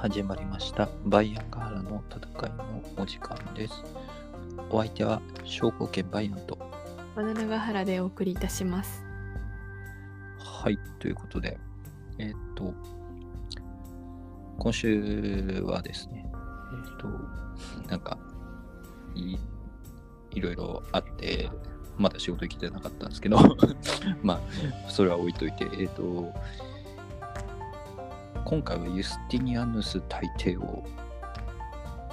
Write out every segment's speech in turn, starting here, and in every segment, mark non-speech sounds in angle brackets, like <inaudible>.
始まりましたバイアンガハラの戦いのお時間です。お相手は証拠権バイアンと。バナナガハラでお送りいたします。はい、ということで、えーっと、今週はですね、えーっと、なんか、いいろいろあって、まだ仕事行けてなかったんですけど、<laughs> まあ、それは置いといて、えーっと、今回はユスティニアヌス大帝を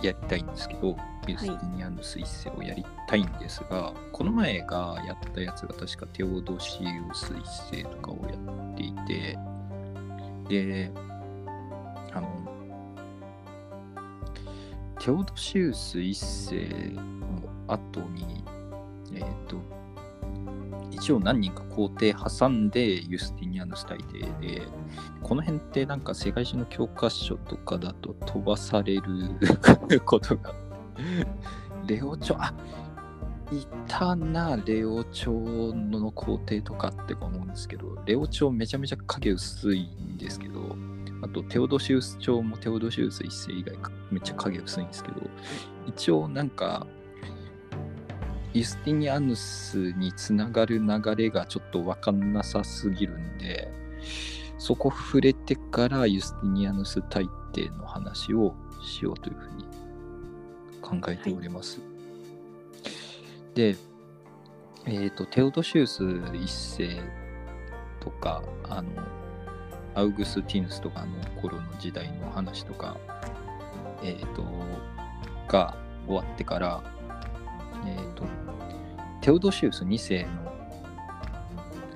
やりたいんですけど、ユスティニアヌス一世をやりたいんですが、この前がやったやつが確かテオドシウス一世とかをやっていて、で、あの、テオドシウス一世の後に、えっ、と、一応何人か皇帝挟んでユスティニアヌス大帝で、この辺ってなんか世界史の教科書とかだと飛ばされることが、レオ朝、あいたな、レオ朝の皇帝とかって思うんですけど、レオ朝めちゃめちゃ影薄いんですけど、あとテオドシウス朝もテオドシウス一世以外めっちゃ影薄いんですけど、一応なんか、ユスティニアヌスにつながる流れがちょっと分かんなさすぎるんで、そこ触れてからユスティニアヌス大帝の話をしようというふうに考えております。で、えっ、と、テオドシウス一世とか、あの、アウグスティヌスとかの頃の時代の話とか、えっ、と、が終わってから、えっ、と、テオドシウス2世の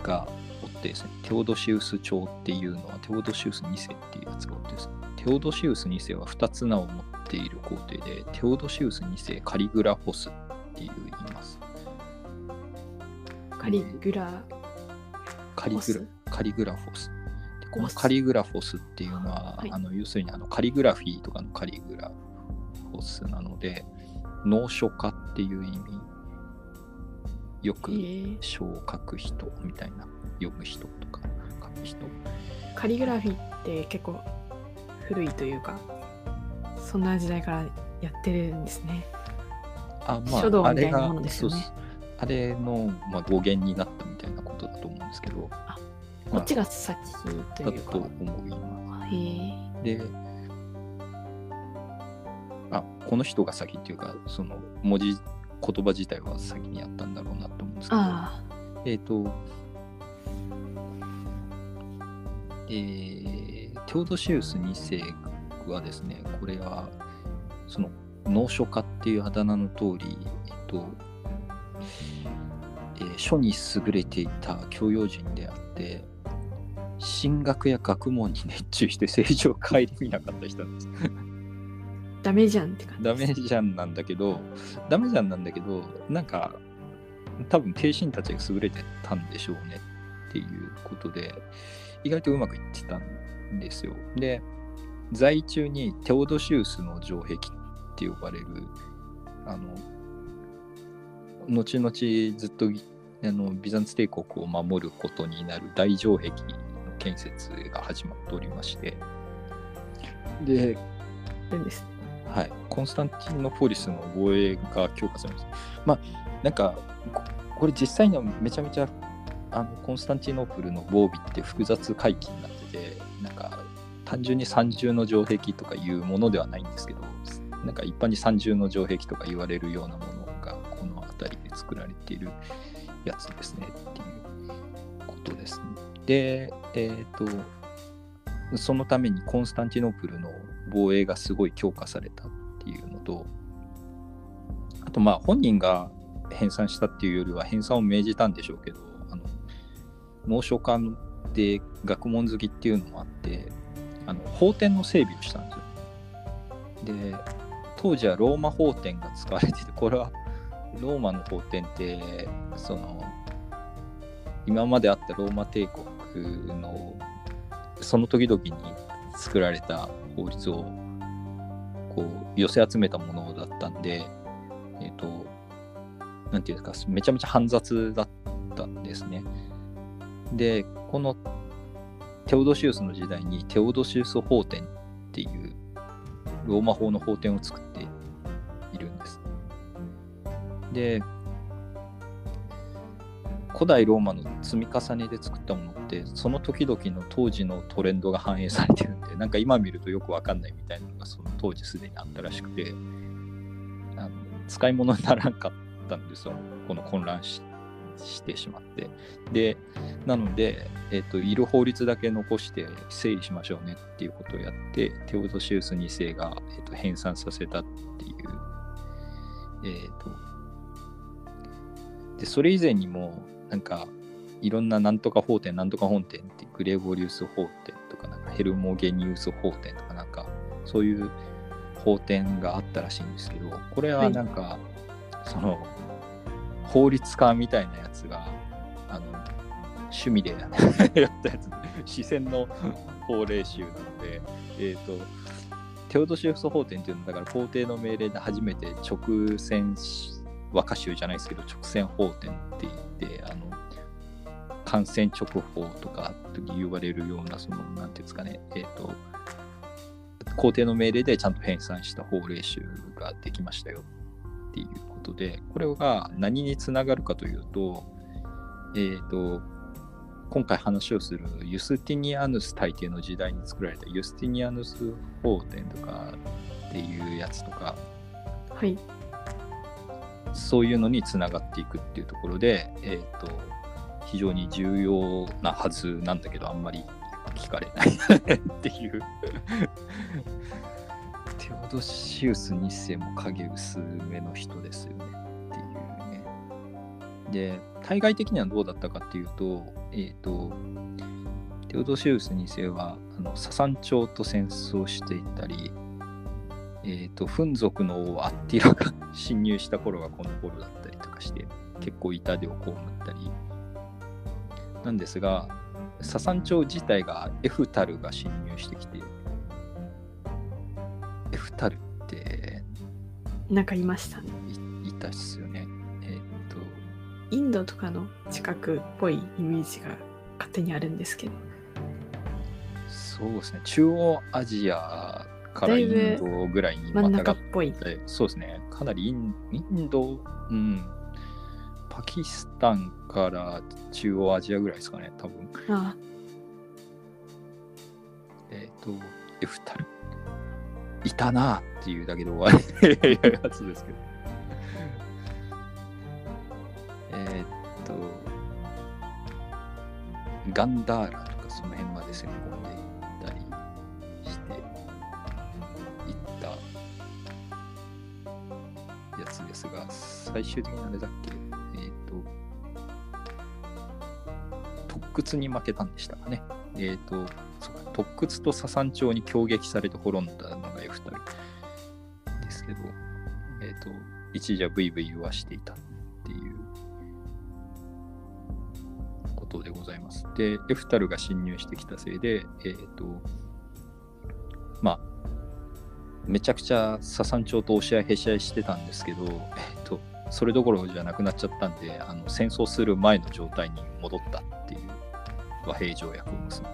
がおってですね、テオドシウス朝っていうのはテオドシウス2世っていうやつがおってですね、テオドシウス2世は2つ名を持っている皇帝で、テオドシウス2世カリグラフォスっていう言います。カリグラカリグラフォス？カリグラフォス。でこのカリグラフォスっていうのは、はいあの要するにあのカリグラフィーとかのカリグラフォスなので、脳書家っていう意味。よくえー書を書く人みたいな、読む人とか書く人。カリグラフィーって結構古いというかそんな時代からやってるんですね。あ、ま書道あ、あれがみたいなものですよねあれの、まあ、語源になったみたいなことだと思うんですけど、こっちが先とだいうかと。思いまへえす。で、あ、この人が先っていうか、その文字、言葉自体は先にやったんだろうなと思うんですけど、あえっ、と、えー、テオドシウス2世はですね、これは、その、農書家っていうあだ名の通り、えっと、えー書に優れていた教養人であって、神学や学問に熱中して政治を顧みなかった人なんです。あダメじゃんって感じダメじゃんなんだけど、ダメじゃんなんだけど、なんか、多分、帝臣たちが優れてたんでしょうねっていうことで、意外とうまくいってたんですよ。で、在位中にテオドシウスの城壁って呼ばれる、あの、後々ずっとあのビザンツ帝国を守ることになる大城壁の建設が始まっておりまして、で、です？はい、コンスタンティノポリスの防衛が強化されます。まあ、なんか、ここれ実際にはめちゃめちゃあのコンスタンティノープルの防備って複雑回帰になってて、なんか単純に三重の城壁とかいうものではないんですけど、なんか一般に三重の城壁とか言われるようなものがこの辺りで作られているやつですねっていうことですね。で、えっ、と、そのためにコンスタンティノープルの防衛がすごい強化されたっていうのと、あとまあ本人が編纂したっていうよりは編纂を命じたんでしょうけど、あの農書家で学問好きっていうのもあって、あの法典の整備をしたんですよ。で、当時はローマ法典が使われてて、これはローマの法典って、その、今まであったローマ帝国のその時々に作られた法律をこう寄せ集めたものだったんで、えっ、と、なんていうんですか、めちゃめちゃ煩雑だったんですね。で、このテオドシウスの時代にテオドシウス法典っていうローマ法の法典を作っているんです。で、古代ローマの積み重ねで作ったものってその時々の当時のトレンドが反映されてるんでなんか今見るとよくわかんないみたいなのがその当時すでにあったらしくてあの使い物にならんかったんですよ。この混乱ししてしまって。でなので、えっといる法律だけ残して整理しましょうねっていうことをやってテオドシウス2世が、えっと編纂させたっていう。えっ、とでそれ以前にもなんかいろんななんとか法典なんとか本典ってグレーボリウス法典とかなんかヘルモゲニウス法典とかなんかそういう法典があったらしいんですけどこれはなんか、その法律家みたいなやつがあの趣味で <laughs> やったやつ視線の法令集なのでえっ、とテオドシウス法典っていうのはだから皇帝の命令で初めて直線和歌集じゃないですけど直線法典って言ってあの感染直法とか言われるようなそのなんていうんですかね。えっ、と皇帝の命令でちゃんと編纂した法令集ができましたよっていうことでこれが何につながるかというとえっ、と今回話をするユスティニアヌス大帝の時代に作られたユスティニアヌス法典とかっていうやつとかはい。そういうのにつながっていくっていうところで、えー、と非常に重要なはずなんだけどあんまり聞かれない。<laughs> っていう。テオドシウス2世も影薄めの人ですよね。っていうね。で対外的にはどうだったかっていうとえっ、とテオドシウス2世はあのササン朝と戦争していたりえー、とフン族の王アッティラが侵入した頃がこの頃だったりとかして結構痛手を被ったり。なんですがササン朝自体がエフタルが侵入してきてエフタルってなんかいましたね。いいたっすよね。えっ、と。インドとかの近くっぽいイメージが勝手にあるんですけど。そうですね。中央アジアからインドぐらいにまたが中っぽい。でそうですね、かなりインインド、うん、パキスタンから中央アジアぐらいですかね、多分あえっ、と、エフタル。いたなっていうだけで終わりやつですけど。えっと、ガンダーラとかその辺まで攻め込んでいったりしていったやつですが、最終的にあれだっけ？屈に負けたんでしたかね。えっ、と、そうか特屈とササン朝に攻撃されて滅んだのがエフタルですけど、えっ、と、一時はブイブイ言わしていたっていうことでございます。で、エフタルが侵入してきたせいで、えっ、と、まあ、めちゃくちゃササン朝と押し合いへし合いしてたんですけど、えっ、と、それどころじゃなくなっちゃったんで、あの戦争する前の状態に戻った和平条約を結んで、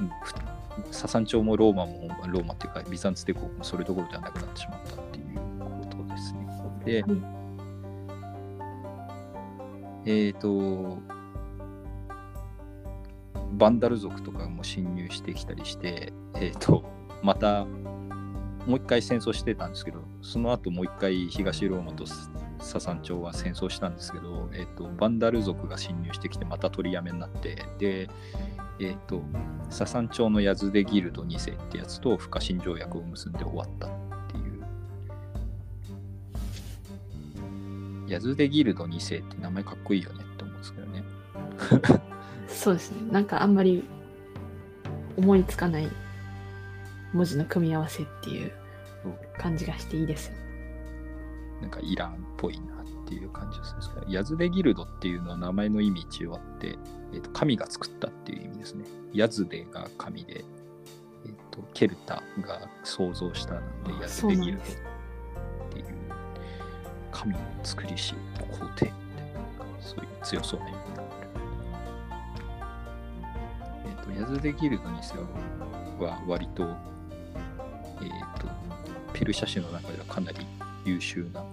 うんふササン朝もローマも、ローマっていうかビザンツ帝国もそれどころではなくなってしまったっていうことですね。で、えっ、と、バンダル族とかも侵入してきたりして、えっ、と、またもう一回戦争してたんですけど、その後もう一回東ローマとササン朝は戦争したんですけど、えっ、と、バンダル族が侵入してきてまた取りやめになって、で、えっ、と、ササン朝のヤズデギルド2世ってやつと不可侵条約を結んで終わったっていう。ヤズデギルド2世って名前かっこいいよねって思うんですけどね。そうですねなんかあんまり思いつかない文字の組み合わせっていう感じがしていいですなんかイランっぽいなっていう感じがするんですけど、ヤズデギルドっていうのは名前の意味一応あって、えーと神が作ったっていう意味ですね。ヤズデが神で、えーとケルタが創造したので、ヤズデギルドっていう神の作りし皇帝みたいな、そういう強そうな意味がある。えっ、と、ヤズデギルドにせよは割とえーと、ペルシャ氏の中ではかなり優秀な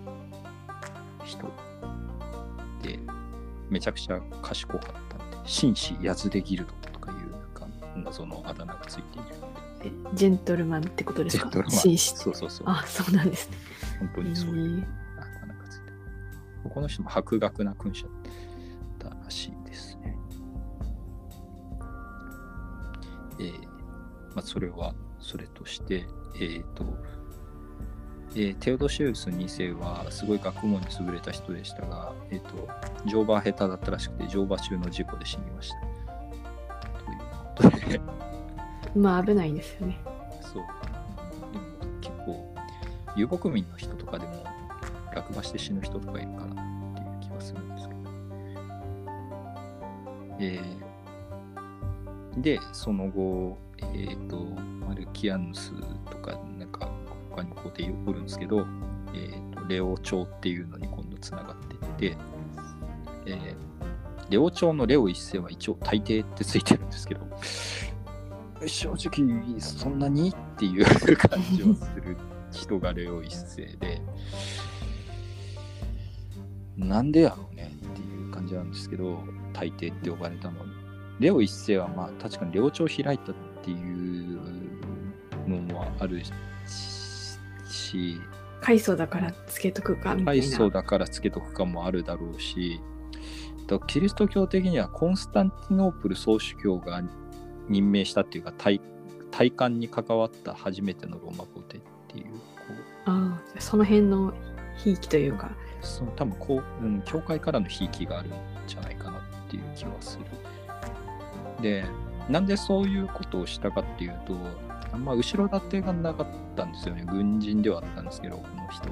人で、めちゃくちゃ賢かったんで、紳士ヤズデギルドとかいう謎のあだ名がついている。えジェントルマンってことですか？ジェントルマン紳士。そうそうそう。あ、そうなんですね。本当にそういうあだ名がついてる。この人も博学な君主だらしいですね。えーまあ、それはそれとして、えっ、と、えーテオドシウス2世はすごい学問に優れた人でしたが、えっ、と、乗馬は下手だったらしくて、乗馬中の事故で死にました。ということで、<laughs> まあ危ないですよね。そう。でも結構、遊牧民の人とかでも落馬して死ぬ人とかいるかなっていう気がするんですけど。えーで、その後、えっ、と、マルキアヌスとか、なんか他に皇帝おるんですけど、えっ、と、レオ朝っていうのに今度つながっていって、えーレオ朝のレオ一世は一応大帝ってついてるんですけど、正直そんなにっていう感じをする人がレオ一世でなんでやろうねっていう感じなんですけど大帝って呼ばれたのレオ一世はまあ確かにレオ朝を開いたっていうのもあるし海藻だからつけとくかみたいな。大層だからつけとくかもあるだろうしとキリスト教的にはコンスタンティノープル総主教が任命したっていうか体体感に関わった初めてのローマ皇帝っていうこああ、その辺のひいきというか。うその多分こう、うん、教会からのひいきがあるんじゃないかなっていう気はする。でなんでそういうことをしたかっていうとあんま後ろ盾がなかったんですよね。軍人ではあったんですけどこの人。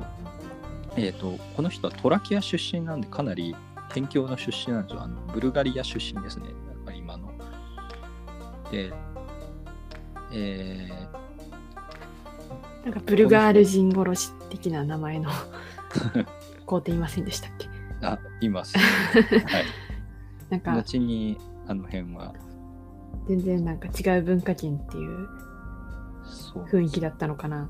えっ、とこの人はトラキア出身なんでかなり辺境の出身なんですよ。あのブルガリア出身ですね。なんか今の。でえーなんかブルガール人殺し的な名前の <laughs> 皇帝いませんでしたっけ？あいます、はい、なんか後にあの辺は。全然なんか違う文化圏っていう雰囲気だったのかな。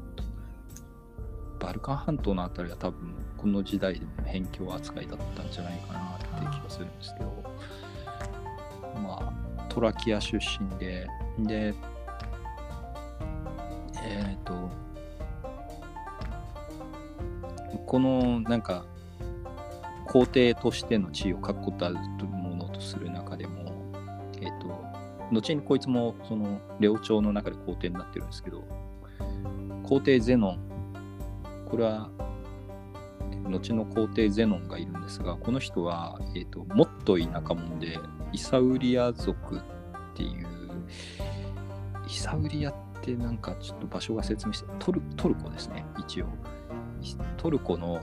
バルカン半島のあたりは多分この時代でも辺境扱いだったんじゃないかなって気がするんですけどまあトラキア出身ででえっ、とこのなんか皇帝としての地位を確固たるものとする後にこいつもそのレオ朝の中で皇帝になってるんですけど皇帝ゼノン。これは後の皇帝ゼノンがいるんですがこの人は、えー、ともっと田舎者でイサウリア族っていうイサウリアってなんかちょっと場所が説明してトルトルコですね一応。トルコの、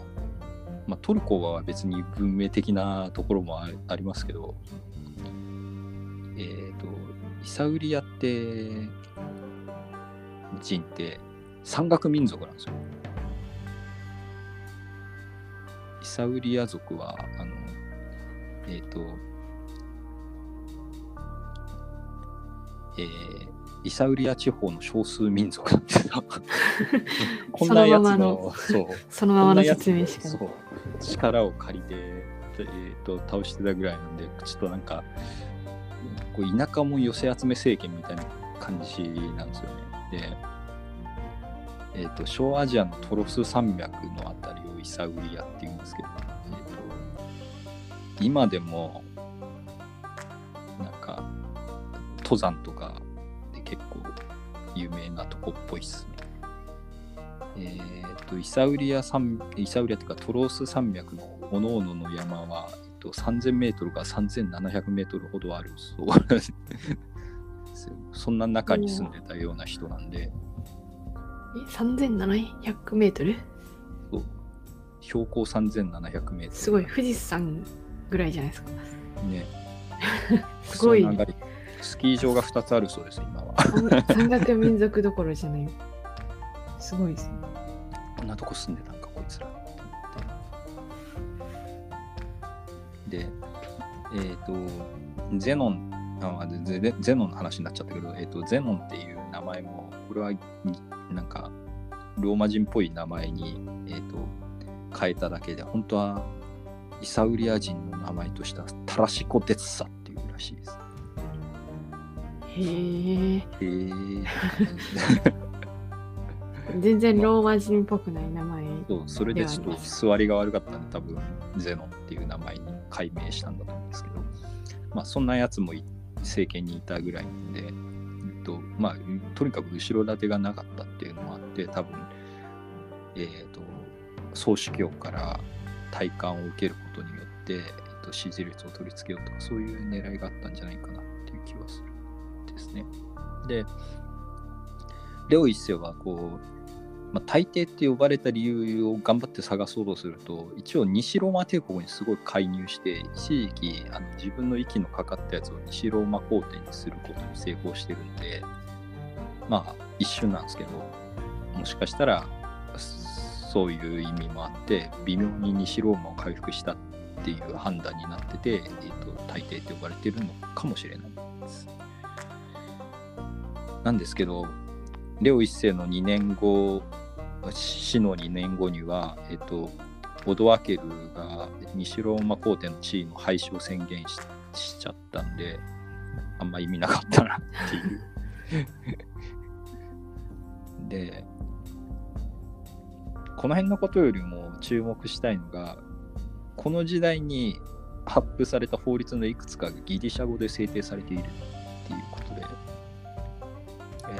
まあ、トルコは別に文明的なところもあありますけどえっ、とイサウリアって人って山岳民族なんですよ。イサウリア族は、あの、えっ、と、えーイサウリア地方の少数民族なんですよ。<laughs> こんなやつそのままの、のそのままの説明しか力を借りて、えー、と倒してたぐらいなんで、ちょっとなんか、こういかにも寄せ集め政権みたいな感じなんですよね。で、えー、と小アジアのトロス山脈のあたりをイサウリアっていうんですけど、えー、と今でもなんか登山とかで結構有名なとこっぽいっすね。えっ、とイサウリア山イサウリアっていうかトロス山脈の各々の山は、と、3000メートルから3700メートルほどあるそうですよそんな中に住んでたような人なんで、え3700メートル？そう標高3700メートル。すごい、富士山ぐらいじゃないですか。ね。<laughs> すごいクソ長いスキー場が2つあるそうです、今は。山岳民族どころじゃない。すごいですね。こんなとこ住んでたんか、こいつら。で、えっ、と、ゼノン、あゼゼゼノンの話になっちゃったけど、えっ、と、ゼノンっていう名前も、これは、なんか、ローマ人っぽい名前に、えーと、変えただけで本当はイサウリア人の名前としたタラシコテツサっていうらしいです。へえ。へえ。<laughs> 全然ローマ人っぽくない名前そうそれでちょっと座りが悪かったんで多分。ゼノンっていう名前に改名したんだと思うんですけど。まあそんなやつも政権にいたぐらいなんで、えっとまあ、とにかく後ろ盾がなかったっていうのもあって多分えっ、ー、と総主教から体感を受けることによって、えっと、支持率を取り付けようとかそういう狙いがあったんじゃないかなっていう気はするですね。でレオ一世はこうまあ、大帝って呼ばれた理由を頑張って探そうとすると一応西ローマ帝国にすごい介入して一時期あの自分の息のかかったやつを西ローマ皇帝にすることに成功してるんでまあ一瞬なんですけどもしかしたらそういう意味もあって微妙に西ローマを回復したっていう判断になってて、えーと、大帝って呼ばれてるのかもしれないです。なんですけどレオ一世の2年後死の2年後には、えっと、オドアケルが西ローマ皇帝の地位の廃止を宣言ししちゃったんで、あんま意味なかったなっていう。<laughs> で、この辺のことよりも注目したいのが、この時代に発布された法律のいくつかがギリシャ語で制定されているっていうことで、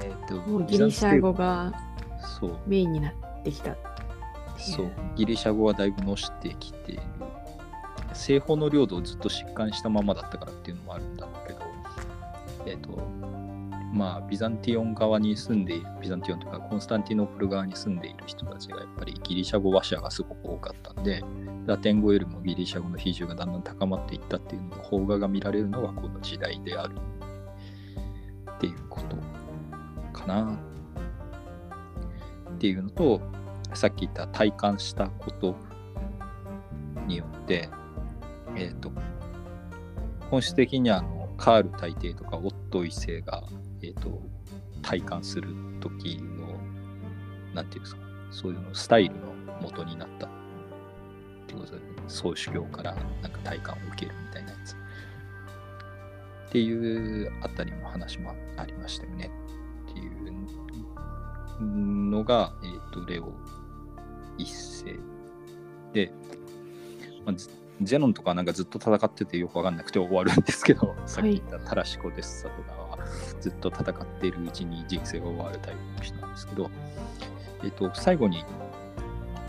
えーと、とギリシャ語がそう。メインになってきたそう。ギリシャ語はだいぶのしてきている。西方の領土をずっと疾患したままだったからっていうのもあるんだろうけどえっ、ー、とまあビザンティオン側に住んでいるビザンティオンとかコンスタンティノープル側に住んでいる人たちがやっぱりギリシャ語話者がすごく多かったんでラテン語よりもギリシャ語の比重がだんだん高まっていったっていうのの邦画が見られるのがこの時代であるっていうことかなっていうのとさっき言った体感したことによって、え、ー、と本質的にはあのカール大帝とかオット一世が、えーと、体感する時のなんていうんですかそういうのスタイルの元になったってことで総主教からなんか体感を受けるみたいなやつっていうあたりの話もありましたよね。のが、えーと、レオ一世で、まあ、ゼノンとかなんかずっと戦っててよくわかんなくて終わるんですけど、さっき言ったタラシコ・デッサとかはずっと戦っているうちに人生が終わるタイプの人なんですけど、えっ、ー、と、最後に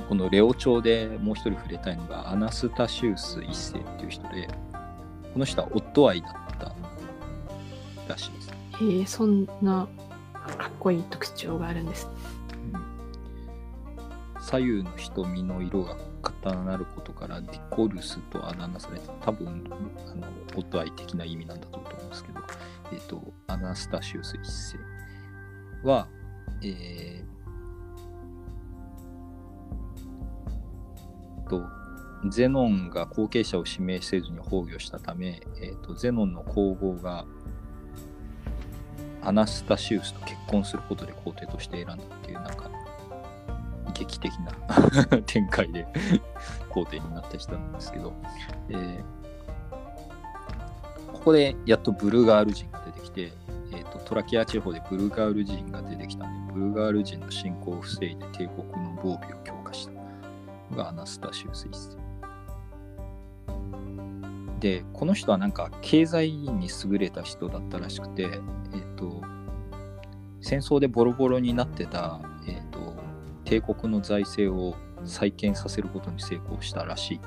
このレオ朝でもう一人触れたいのがアナスタシウス一世っていう人で、この人は夫愛だったらしいです。へえ、そんなかっこいい特徴があるんです、左右の瞳の色が重なることからディコルスとあだ名された多分あのオトアイ的な意味なんだと思うんですけど、え、ー、とアナスタシウス一世は、えー、とゼノンが後継者を指名せずに崩御したため、えーとゼノンの皇后がアナスタシウスと結婚することで皇帝として選んだっていうなんか劇的な <laughs> 展開で皇帝になった人なんですけど、えー、ここでやっとブルガール人が出てきて、えーと、トラキア地方でブルガール人が出てきたんでブルガール人の侵攻を防いで帝国の防備を強化したのがアナスタシウス一世。でこの人はなんか経済に優れた人だったらしくて、え、戦争でボロボロになってた、えーと、帝国の財政を再建させることに成功したらしい。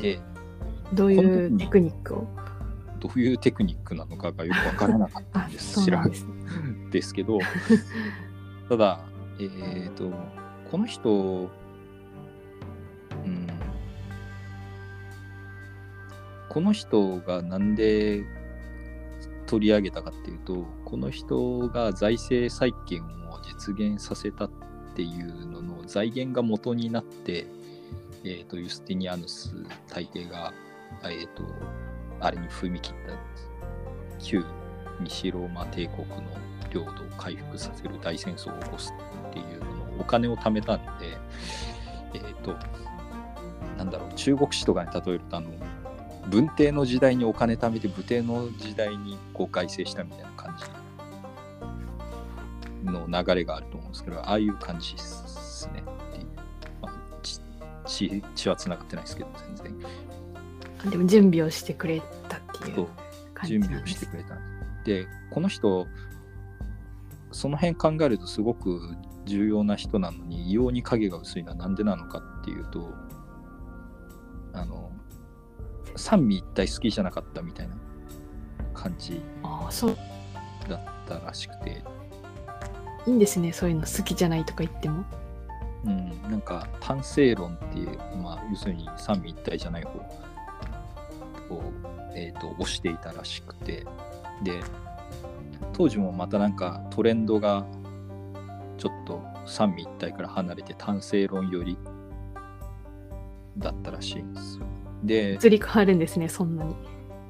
でどういうテクニックを？どういうテクニックなのかがよくわからなかったんです。知らんですけど、<laughs> ただ、えっ、ー、と、この人この人がなんで取り上げたかっていうとこの人が財政再建を実現させたっていうのの財源が元になって、えーと、ユスティニアヌス大帝が、えーと、あれに踏み切った旧西ローマ帝国の領土を回復させる大戦争を起こすっていうののお金を貯めたんで、えっ、ー、と、なんだろう、中国史とかに例えると、あの、文帝の時代にお金貯めて武帝の時代にこう外政したみたいな感じの流れがあると思うんですけど、ああいう感じですねっていう。まあ、血血はつながってないですけど、全然。でも準備をしてくれたっていう感じ準備をしてくれた。で、この人、その辺考えるとすごく重要な人なのに異様に影が薄いのは何でなのかっていうとあの三位一体好きじゃなかったみたいな感じだったらしくて。いいんですねそういうの好きじゃないとか言っても。うんなんか単性論っていうまあ要するに三位一体じゃない方を、えーと、と推していたらしくて。で当時もまたなんかトレンドがちょっと三位一体から離れて単性論よりだったらしいんですよ。で、移り変わるんですね、そんなに。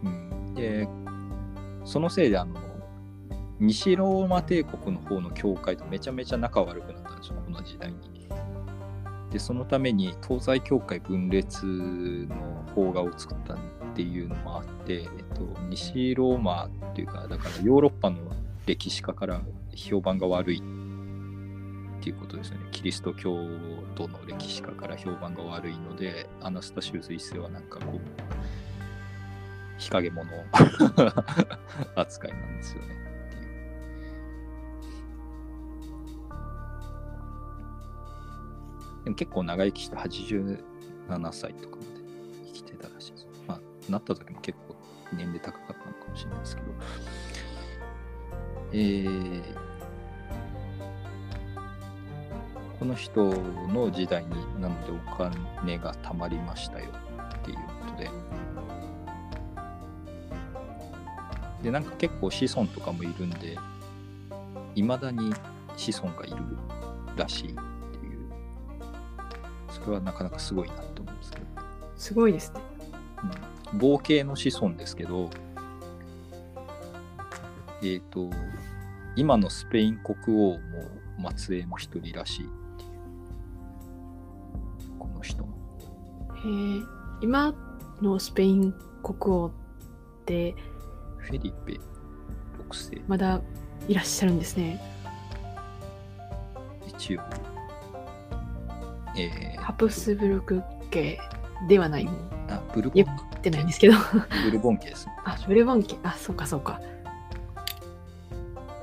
うん、で、そのせいであの、西ローマ帝国の方の教会とめちゃめちゃ仲悪くなったんですよ、この時代に。で、そのために東西教会分裂の法画を作ったっていうのもあって、えっと、西ローマっていうか、だからヨーロッパの歴史家から評判が悪いっていうことですね。キリスト教徒の歴史家から評判が悪いので、アナスタシウス一世はなんかこう、日陰者 <laughs> 扱いなんですよね。でも結構長生きして87歳とかまで生きてたらしいです。まあ、なった時も結構年齢高かったのかもしれないですけど。えー、この人の時代になのでお金が貯まりましたよっていうことで。で、なんか結構子孫とかもいるんで、いまだに子孫がいるらしいっていう、それはなかなかすごいなと思うんですけど。すごいですね。うん、冒険の子孫ですけど、えっ、ー、と、今のスペイン国王も末裔も一人らしいえ今のスペイン国王ってフェリペ6世。まだいらっしゃるんですね。一応。えー、ハプスブルク家ではない。あブルボン言ってないんですけど。ブルボン家です、<laughs> あブルボン家。あそうかそうか。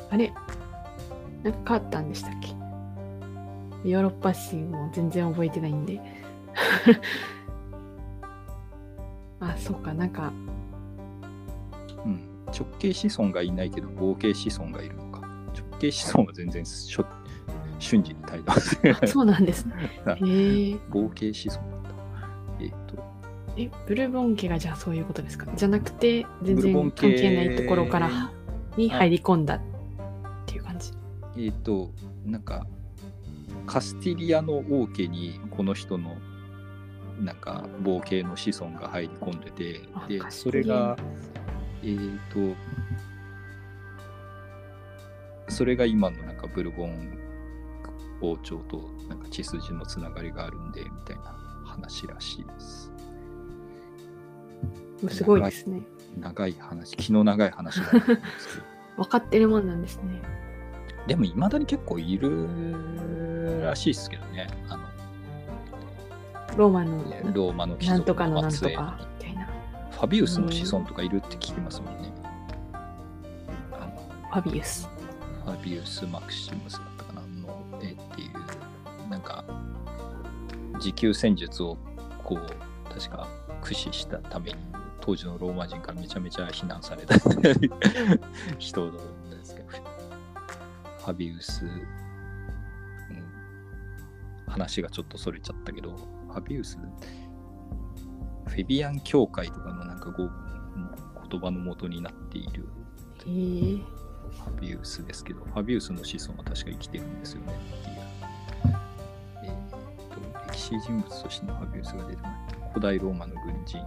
あれ？なんか変わったんでしたっけ？ヨーロッパ史も全然覚えてないんで。あ、そうか、なんか。うん。直系子孫がいないけど、合計子孫がいるのか。直系子孫は全然しょ瞬時に対談そうなんですね。合計子孫だった。えっ、ー、と。え、ブルボン家がじゃあそういうことですか？じゃなくて、全然関係ないところからに入り込んだっていう感じ。えっ、ー、と、なんか、カスティリアの王家にこの人のなんか冒険の子孫が入り込んでてでそれがえっ、ー、とそれが今のなんかブルボン王朝となんか血筋のつながりがあるんでみたいな話らしいです。すごいですね。長い話、気の長い話なんですけど。<laughs> 分かってるもんなんですね。でもいまだに結構いるらしいですけどね。あのローマのローマのなんとかのなんとかみたいな。ファビウスの子孫とかいるって聞きますもんね。ファビウス。ファビウス・マクシムスだったかなの絵っていう、なんか、持久戦術をこう、確か駆使したために、当時のローマ人からめちゃめちゃ非難された <laughs> 人なんですけど、ファビウス、うん、話がちょっとそれちゃったけど、ファビウス、フェビアン教会とかのなんかこう言葉の元になっているファビウスですけど、ファビウスの子孫は確か生きてるんですよねっていう。えー、と歴史人物としてのファビウスが出てこない。古代ローマの軍人、え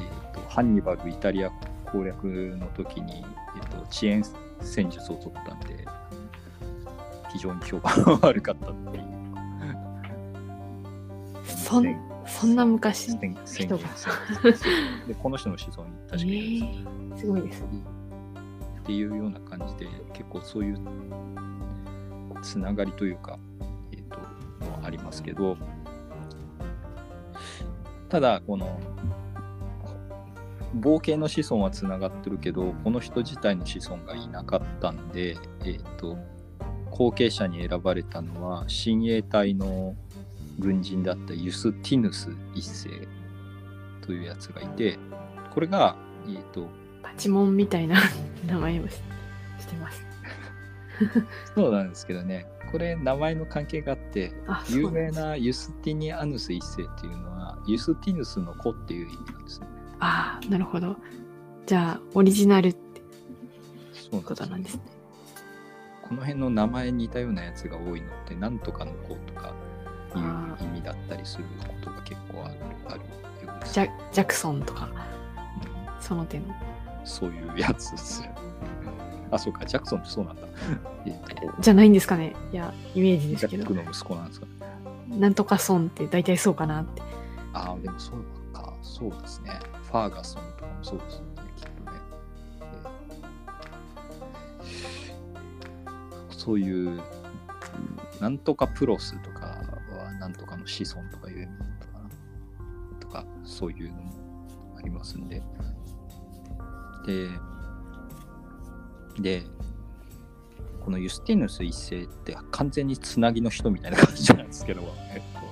ーと、ハンニバルイタリア攻略の時に、えっと、遅延戦術を取ったんで、非常に評判が悪かったっていう。そんそんな昔人が。で、この人の子孫に確かに、えー、すごいですね。っていうような感じで、結構そういうつながりというか、えっ、ー、と、ありますけど、ただ、この、冒険の子孫はつながってるけど、この人自体の子孫がいなかったんで、えっ、ー、と、後継者に選ばれたのは、親衛隊の軍人だったユスティヌス一世というやつがいて、これが、えっ、ー、と、パチモンみたいな <laughs> 名前をしてます。<laughs> そうなんですけどね、これ名前の関係があって、有名なユスティニアヌス一世っていうのは、ユスティヌスの子っていう意味なんですね。ああ、なるほど。じゃあ、オリジナルってことなんですね。この辺の名前に似たようなやつが多いのって、なんとかの子とかいう意味だったりすることが結構あるあるようです。ジャジャクソンとか、うん、その手の。そういうやつですよ。あ、そうか、ジャクソンってそうなんだ。<laughs> じゃないんですかね。いや、イメージですけど。ジャックの息子なんですか、なんとかソンって大体そうかなって。ああ、でもそうか、そうですね。ファーガソンとかもそうですね、きっとね。えー、そういう、なんとかプロスとかは、なんとかの子孫とかいう意味とか、とか、そういうのもありますんで。で、で、このユスティヌス一世って完全につなぎの人みたいな感じなんですけど、えっと、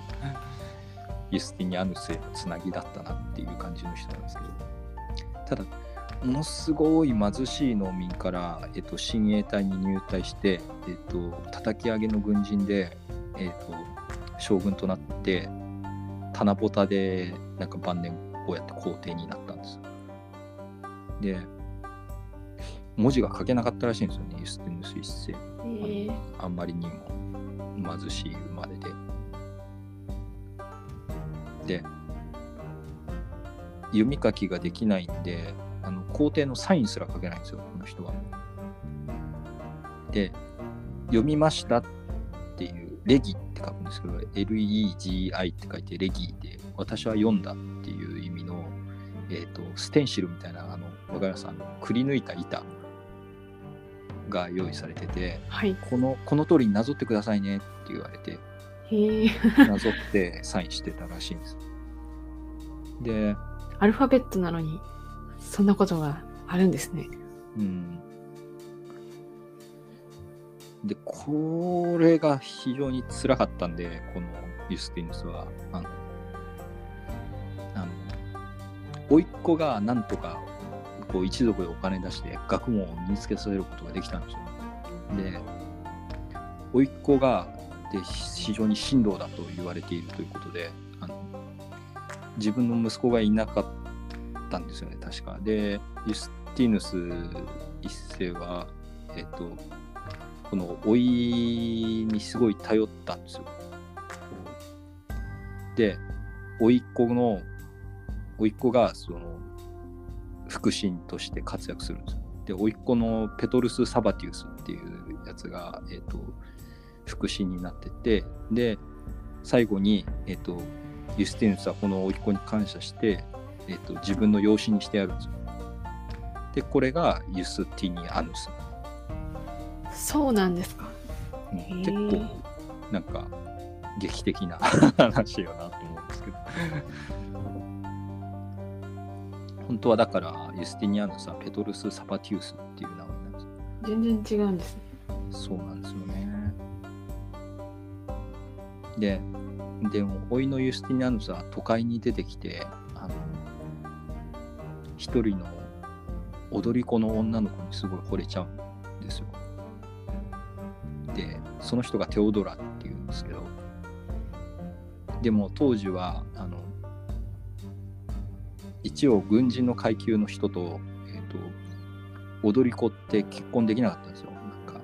ユスティニアヌスへのつなぎだったなっていう感じの人なんですけど、ただ、ものすごい貧しい農民から、えっと、親衛隊に入隊して、えっと、叩き上げの軍人で、えっと、将軍となって、棚ぼたでなんか晩年こうやって皇帝になったんです。で、文字が書けなかったらしいんですよね、ユスティヌス一世。えー、あんまりにも貧しい生まれで。で、読み書きができないんで、あの皇帝のサインすら書けないんですよ、この人は。で、読みましたっていう、レギって書くんですけど、LEGI って書いてレギで、私は読んだっていう意味の、えっ、ー、と、ステンシルみたいな、あの、わかりますあの、くり抜いた板が用意されてて、はい、このこの通りになぞってくださいねって言われてなぞってサインしてたらしいんです。でアルファベットなのにそんなことがあるんですね。うん。でこれが非常につらかったんでこのユスティヌスはあのあの甥っ子がなんとかこう一族でお金出して学問を身につけさせることができたんですよ。で、甥っ子がで非常に神道だと言われているということで、あの自分の息子がいなかったんですよね、確か。で、ユスティヌス一世は、えっと、この老いにすごい頼ったんですよ。で、甥っ子の、甥っ子がその腹心として活躍するんですよ。で、甥っ子のペトルス・サバティウスっていうやつが、えっ、ー、と、腹心になってて、で、最後に、えっ、ー、と、ユスティヌスはこの甥っ子に感謝して、えっ、ー、と、自分の養子にしてやるんですよ。で、これがユスティニアヌス。そうなんですか。結構、なんか、劇的な <laughs> 話よなと思うんですけど。<laughs> 本当はだからユスティニアヌスはペトルス・サパティウスっていう名前なんです全然違うんですね。そうなんですよね。ででも甥のユスティニアヌスは都会に出てきてあの一人の踊り子の女の子にすごい惚れちゃうんでその人がテオドラっていうんですけどでも当時はあの一応軍人の階級の人と,、えーと、踊り子って結婚できなかったんですよ。なんか、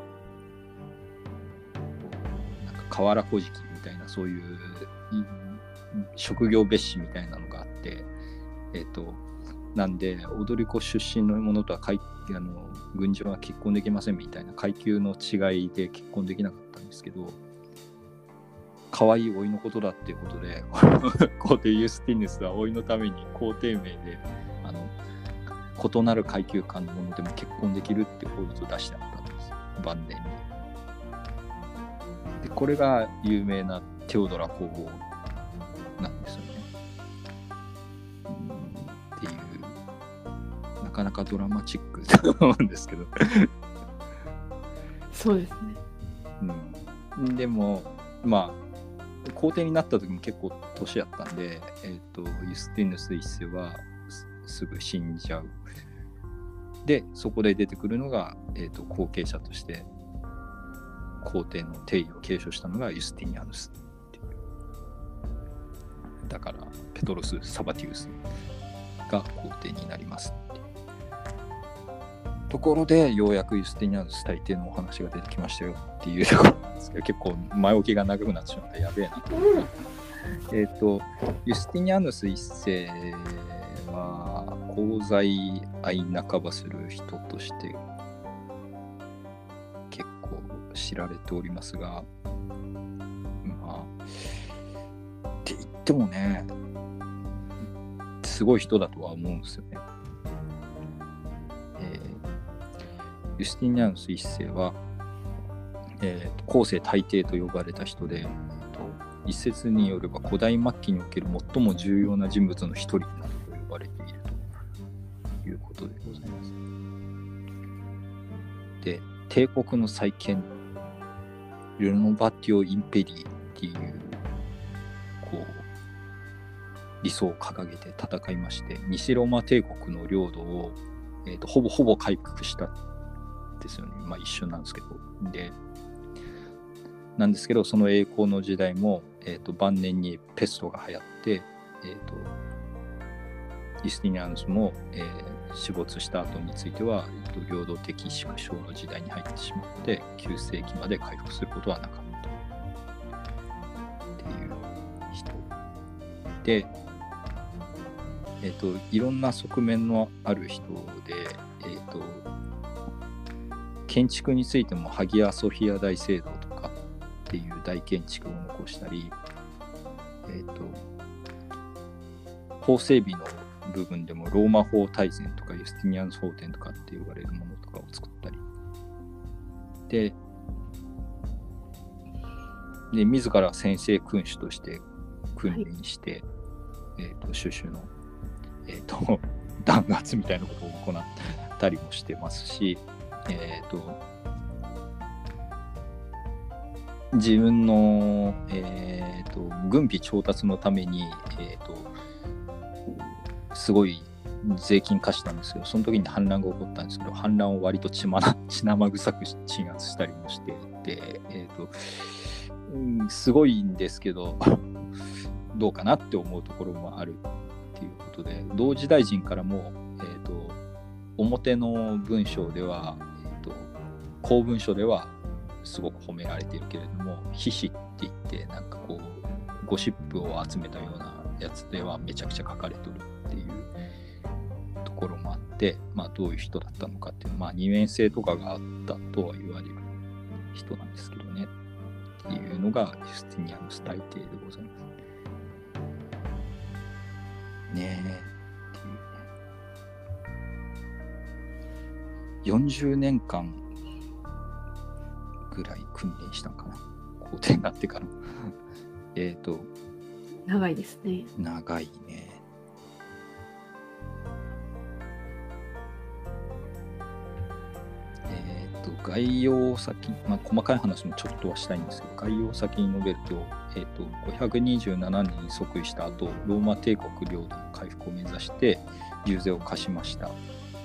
なんか河原小敷みたいなそういう職業別紙みたいなのがあって、えっ、ー、と、なんで踊り子出身のものとは階あの軍人は結婚できませんみたいな階級の違いで結婚できなかったんですけど可愛い老いのことだっていうことで皇帝ユースティヌスは老いのために皇帝名であの異なる階級間のものでも結婚できるって法律を出してあったんです晩年に。でこれが有名なテオドラ皇后なんですよね。かなかドラマチックだと思うんですけどそうですね。うん、でもまあ皇帝になった時に結構年やったんで、えーと、ユスティヌス一世はすぐ死んじゃう。でそこで出てくるのが、えーと、後継者として皇帝の定位を継承したのがユスティニアヌスだからペトロス・サバティウスが皇帝になりますところでようやくユスティニアヌス大帝のお話が出てきましたよっていうところなんですけど結構前置きが長くなってしまったやべえなと思ってえっとユスティニアヌス一世は功罪愛半ばする人として結構知られておりますがまあって言ってもねすごい人だとは思うんですよね。ユスティニアヌス一世は、えー、後世大帝と呼ばれた人で、えー、と一説によれば古代末期における最も重要な人物の一人などと呼ばれているということでございます。で、帝国の再建、ルノバティオ・インペリーっていう、こう、理想を掲げて戦いまして西ローマ帝国の領土を、えーと、ほぼほぼ回復したですよね。まあ一緒なんですけど。でなんですけどその栄光の時代も、えーと、晩年にペストが流行って、えーと、イスティニアヌスも、えー、死没した後については、えー、と領土的縮小の時代に入ってしまって9世紀まで回復することはなかった。っていう人でえっ、ー、と、いろんな側面のある人で、えっ、ー、と、建築についてもハギア・ソフィア大聖堂とかっていう大建築を残したり、えっ、ー、と、法整備の部分でもローマ法大全とかユスティニアンス法典とかって呼ばれるものとかを作ったり、で、で自ら先生君主として訓練して、はい、えーと、シュシュのえーと、弾圧みたいなことを行ったりもしてますし、えーと、自分の、えーと、軍備調達のために、えー、とすごい税金貸したんですけどその時に反乱が起こったんですけど反乱を割と血ま <laughs> 血生臭く鎮圧したりもしてて、えーとうん、すごいんですけど <laughs> どうかなって思うところもあるっていうことで同時大臣からも、えーと、表の文章では、公文書ではすごく褒められているけれども皮脂って言ってなんかこうゴシップを集めたようなやつではめちゃくちゃ書かれてるっていうところもあって、まあ、どういう人だったのかっていうまあ二面性とかがあったとは言われる人なんですけどねっていうのがユスティニアヌス大帝でございます。ねえ40年間ぐらい訓練したんかな。皇帝になってから。<laughs> えっと。長いですね。長いね。えっ、と概要を先、まあ、細かい話もちょっとはしたいんですけど概要を先に述べるとえーと、527年に即位した後ローマ帝国領土の回復を目指して重税を課しました。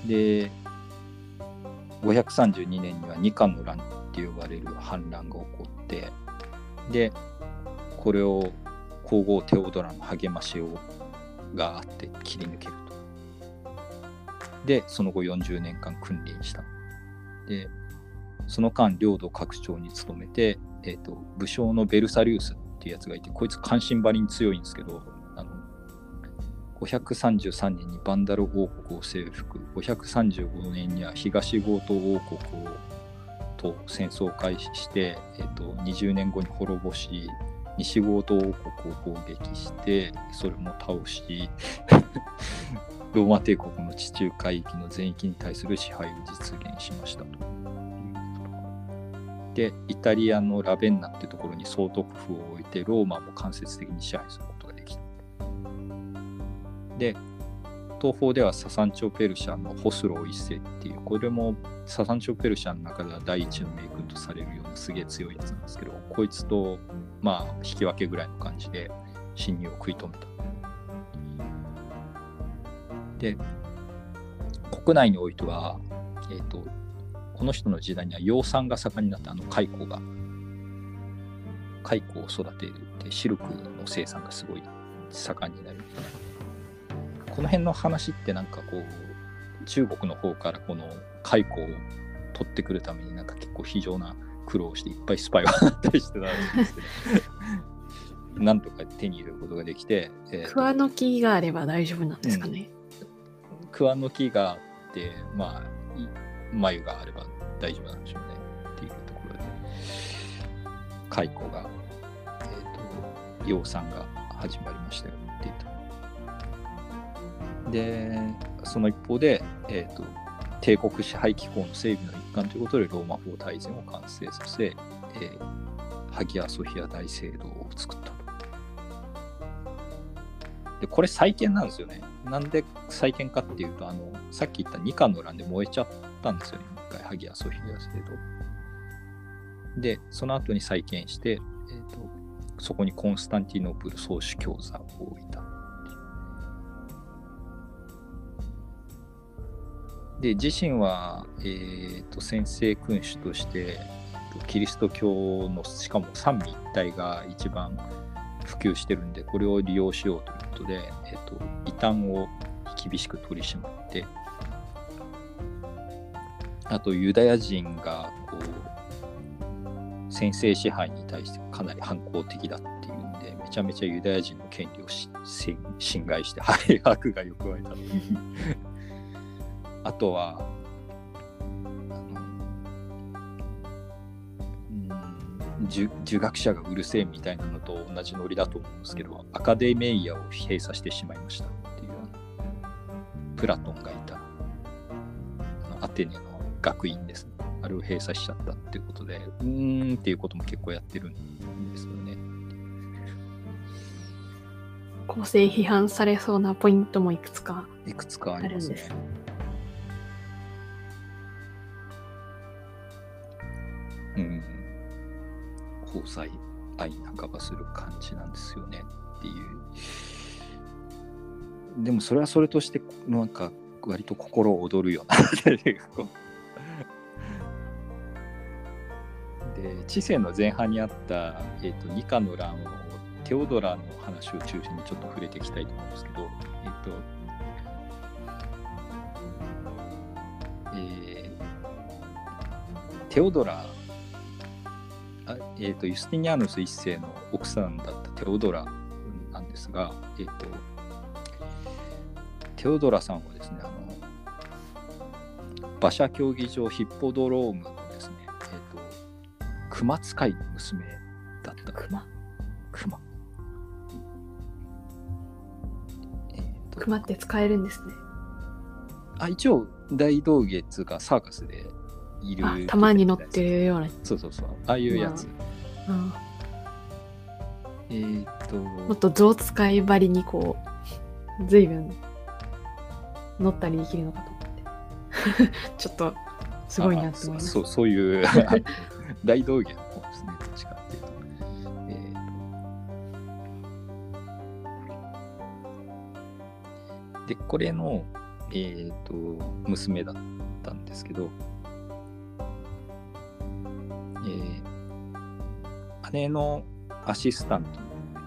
で532年には二冠の乱って呼ばれる反乱が起こってでこれを皇后テオドラの励ましをがあって切り抜けると。でその後40年間君臨した。でその間領土拡張に努めて、えーと武将のベリサリウスっていうやつがいてこいつ韓信ばりに強いんですけどあの533年にバンダル王国を征服。535年には東ゴート王国をと戦争を開始して、えーと、20年後に滅ぼし西ゴート王国を攻撃してそれも倒し <laughs> ローマ帝国の地中海域の全域に対する支配を実現しましたと。でイタリアのラベンナっていうところに総督府を置いてローマも間接的に支配することができた。で東方ではササンチョ・ペルシャのホスロー一世っていうこれもササンチョ・ペルシャの中では第一の名君とされるようなすげえ強いやつなんですけどこいつとまあ引き分けぐらいの感じで侵入を食い止めた。で国内においては、えーと、この人の時代には養蚕が盛んになったあの蚕が蚕を育ててシルクの生産がすごい盛んになるこの辺の話ってなんかこう中国の方からこの蚕を取ってくるためになんか結構非常な苦労をしていっぱいスパイを放ったりしてたんですけど <laughs> なんとか手に入れることができて、えー、桑の木があれば大丈夫なんですかね、うん、桑の木があってまあ眉があれば大丈夫なんでしょうねっていうところで蚕が、えーと、養蚕が始まりましたよっていうとでその一方で、えーと、帝国支配機構の整備の一環ということでローマ法大全を完成させ、えー、ハギア・ソフィア大聖堂を作った。でこれ再建なんですよね。なんで再建かっていうとあのさっき言ったニカの乱で燃えちゃったんですよね。一回ハギア・ソフィア聖堂。でその後に再建して、えーと、そこにコンスタンティノープル総主教座を置いた。で自身は、えーと、先制君主として、キリスト教のしかも三位一体が一番普及してるんでこれを利用しようということで、えーと、異端を厳しく取り締まってあとユダヤ人がこう先制支配に対してかなり反抗的だっていうんでめちゃめちゃユダヤ人の権利を侵害して迫害を加えた。とあとは、受受学者がうるせえみたいなのと同じノリだと思うんですけど、アカデメイヤを閉鎖してしまいましたっていう、プラトンがいたアテネの学院ですね。あれを閉鎖しちゃったっていうことで、うーんっていうことも結構やってるんですよね。構成批判されそうなポイントもいくつかいくつかありますね。うん、交際愛半ばする感じなんですよねっていう。でもそれはそれとしてなんか割と心躍るようなで知性の前半にあった、えーと、ニカの乱をテオドラの話を中心にちょっと触れていきたいと思うんですけど、えっ、ー、とえー、テオドラえーと、ユスティニアヌス一世の奥さんだったテオドラなんですが、えーと、テオドラさんはですねあの馬車競技場ヒッポドロームのですね、えーと、熊使いの娘だった。熊？熊、熊って使えるんですね。あ一応大道芸つうかサーカスでいる。たまに乗ってるような。そうそうそう。ああいうやつ、まあえー、っと。もっと象使いばりにこう随分乗ったりできるのかと思って。<laughs> ちょっとすごいなと思います。そうそういう <laughs> 大道芸の方ですねどっちかっていうと、えー、でこれのえーと娘だったんですけど、姉のアシスタント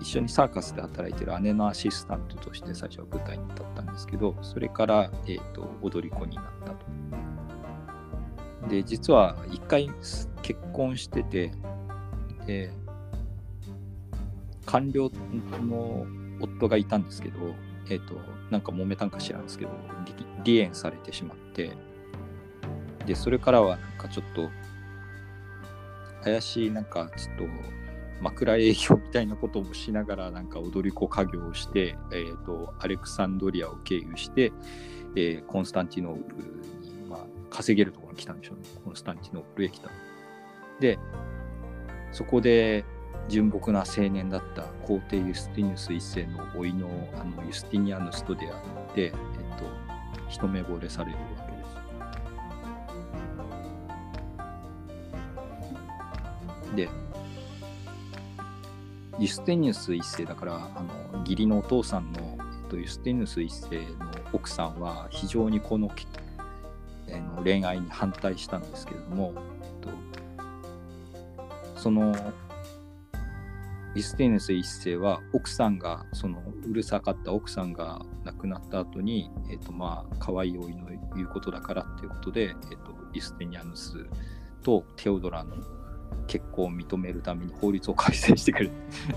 一緒にサーカスで働いてる姉のアシスタントとして最初は舞台に立ったんですけどそれから、えーと、踊り子になったと。で実は一回結婚しててで官僚の夫がいたんですけどえっ、と、なんか揉めたんか知らんですけど、離縁されてしまって、で、それからはなんかちょっと、怪しい、なんかちょっと、枕営業みたいなこともしながらなんか踊り子家業をして、えーと、アレクサンドリアを経由して、えー、コンスタンティノープルに、まあ、稼げるところに来たんでしょうね。コンスタンティノープルへ来た。でそこで純朴な青年だった皇帝ユスティニウス一世の甥のあのユスティニアヌスと出会って、えっ、ー、と、一目惚れされるわけ。で。ユステニウス一世だからあの義理のお父さんの、えっと、ユステニウス一世の奥さんは非常にこの、えの恋愛に反対したんですけれども、えっと、そのユステニウス一世は奥さんがそのうるさかった奥さんが亡くなった後に、えっと、まあ可愛いおいの言うことだからっていうことで、えっと、ユステニアヌスとテオドラの結婚を認めるために法律を改正してくれ。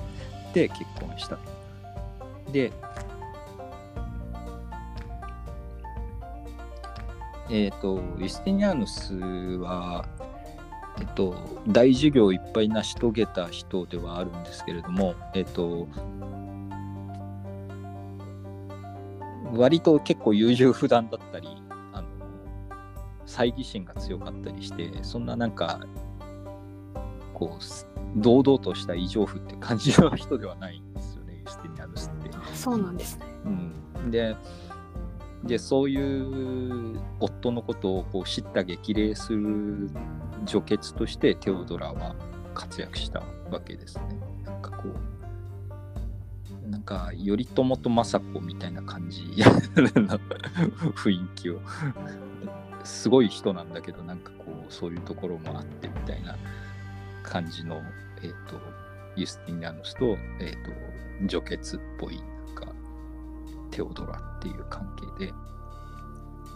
<laughs> で結婚した。でえっ、ー、とユスティニアヌスはえっと、大事業をいっぱい成し遂げた人ではあるんですけれども、えっと、割と結構優柔不断だったりあの猜疑心が強かったりしてそんななんかこう堂々とした異常符って感じの人ではないんですよねユスティニアヌスって。そうなんですね。うん、ででそういう夫のことをこう知った激励する女傑としてテオドラは活躍したわけですね。なんかこうなんか頼朝と政子みたいな感じ <laughs> 雰囲気をすごい人なんだけどなんかこうそういうところもあってみたいな感じの、えーと、ユスティニアヌスと,、えーと、女傑っぽいなんかテオドラっていう関係で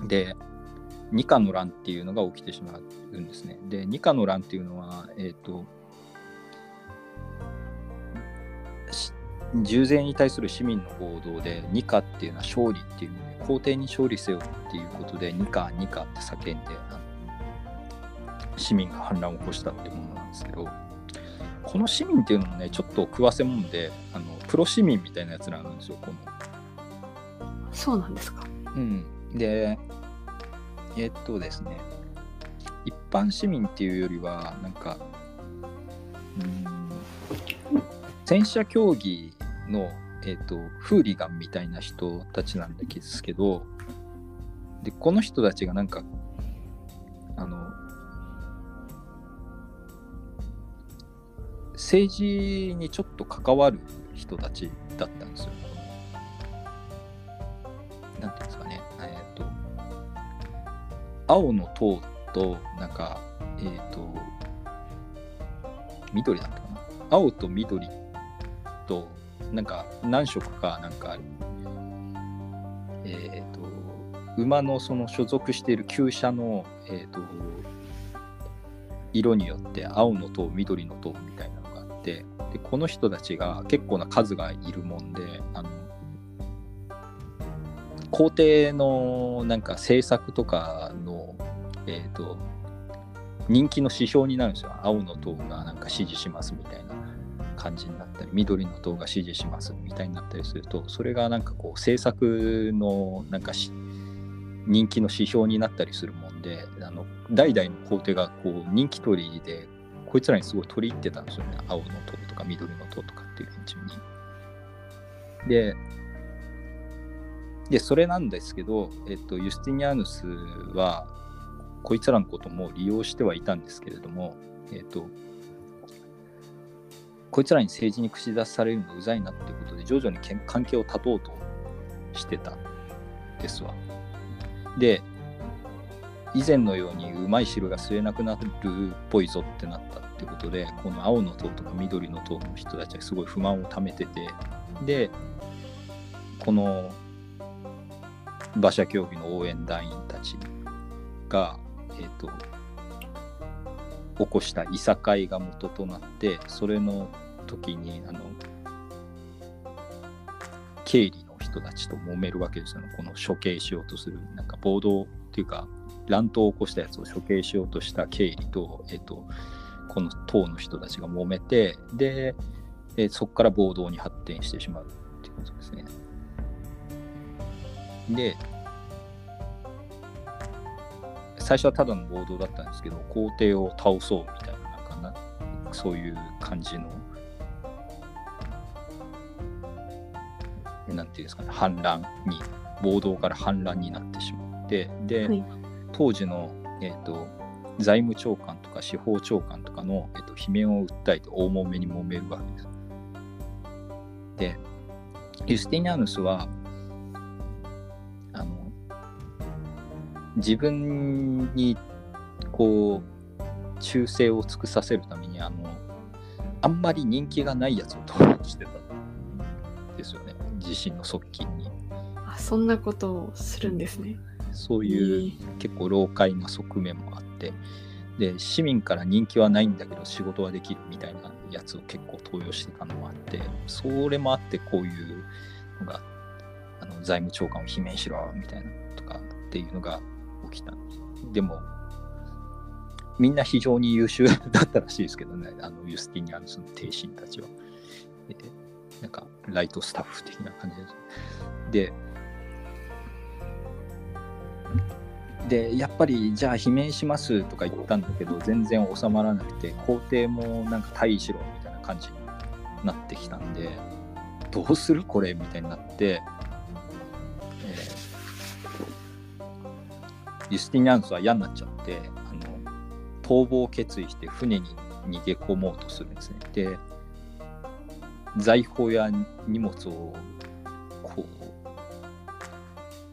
で二課の乱っていうのが起きてしまうんですね。で二課の乱っていうのは、えっ、ー、と従前に対する市民の行動で二課っていうのは勝利っていうので皇帝に勝利せよっていうことで二課二課って叫んで市民が反乱を起こしたってものですけどこの市民っていうのもねちょっと食わせもんであのプロ市民みたいなやつらなんですよこの。そうなんですか。うん。でえー、っとですね一般市民っていうよりはなんかうん戦車競技の、えーと、とフーリガンみたいな人たちなんですけどでこの人たちがなんかあの政治にちょっと関わる人たちだったんですよ。なんていうんですかね、えっ、ー、と、青の塔と、なんか、えっ、ー、と、緑だったかな。青と緑と、なんか何色かなんかある。えっ、ー、と、馬のその所属している厩舎の、えっ、と、色によって青の塔、緑の塔みたいなてでこの人たちが結構な数がいるもんであの皇帝のなんか政策とかの、えーと、人気の指標になるんですよ。青の党がなんか支持しますみたいな感じになったり緑の党が支持しますみたいになったりするとそれがなんかこう政策のなんか人気の指標になったりするもんであの代々の皇帝がこう人気取りでこいつらにすごい取り入ってたんですよね。青の塔とか緑の塔とかっていう連中に。で、で、それなんですけど、えっと、ユスティニアヌスは、こいつらのことも利用してはいたんですけれども、えっと、こいつらに政治に口出されるのがうざいなっていうことで、徐々に関係を断とうとしてたですわ。で、以前のようにうまい汁が吸えなくなるっぽいぞってなったってことでこの青の塔とか緑の塔の人たちはすごい不満をためててでこの馬車競技の応援団員たちが、えーと、起こしたいさかいが元となってそれの時にあの経理の人たちと揉めるわけですよ、ね、この処刑しようとする、なんか暴動っていうか、乱闘を起こしたやつを処刑しようとした経理と、えっ、と、この党の人たちが揉めて、で、えそこから暴動に発展してしまうっていうことですね。で、最初はただの暴動だったんですけど、皇帝を倒そうみたいな、なんかな、そういう感じの、なんていうんですかね、反乱に、暴動から反乱になってしまって、で、はい、当時の、えーと、財務長官とか司法長官とかの、えーと、罷免を訴えて大揉めに揉めるわけです。で、ユスティニアヌスは、あの、自分にこう、忠誠を尽くさせるために、あの、あんまり人気がないやつを登録してたんですよね、自身の側近に。あ、そんなことをするんですね。そういう結構老快な側面もあって、で市民から人気はないんだけど仕事はできるみたいなやつを結構投与してたのもあってそれもあってこういうのがあの財務長官を罷免しろみたいなとかっていうのが起きた。んですでもみんな非常に優秀だったらしいですけどねあのユスティニアヌスの帝臣たちは、えなんかライトスタッフ的な感じで。すででやっぱりじゃあ罷免しますとか言ったんだけど全然収まらなくて皇帝もなんか退位しろみたいな感じになってきたんでどうするこれみたいになって、えー、ユスティニアヌスは嫌になっちゃってあの逃亡を決意して船に逃げ込もうとするんですね。で財宝や荷物をこ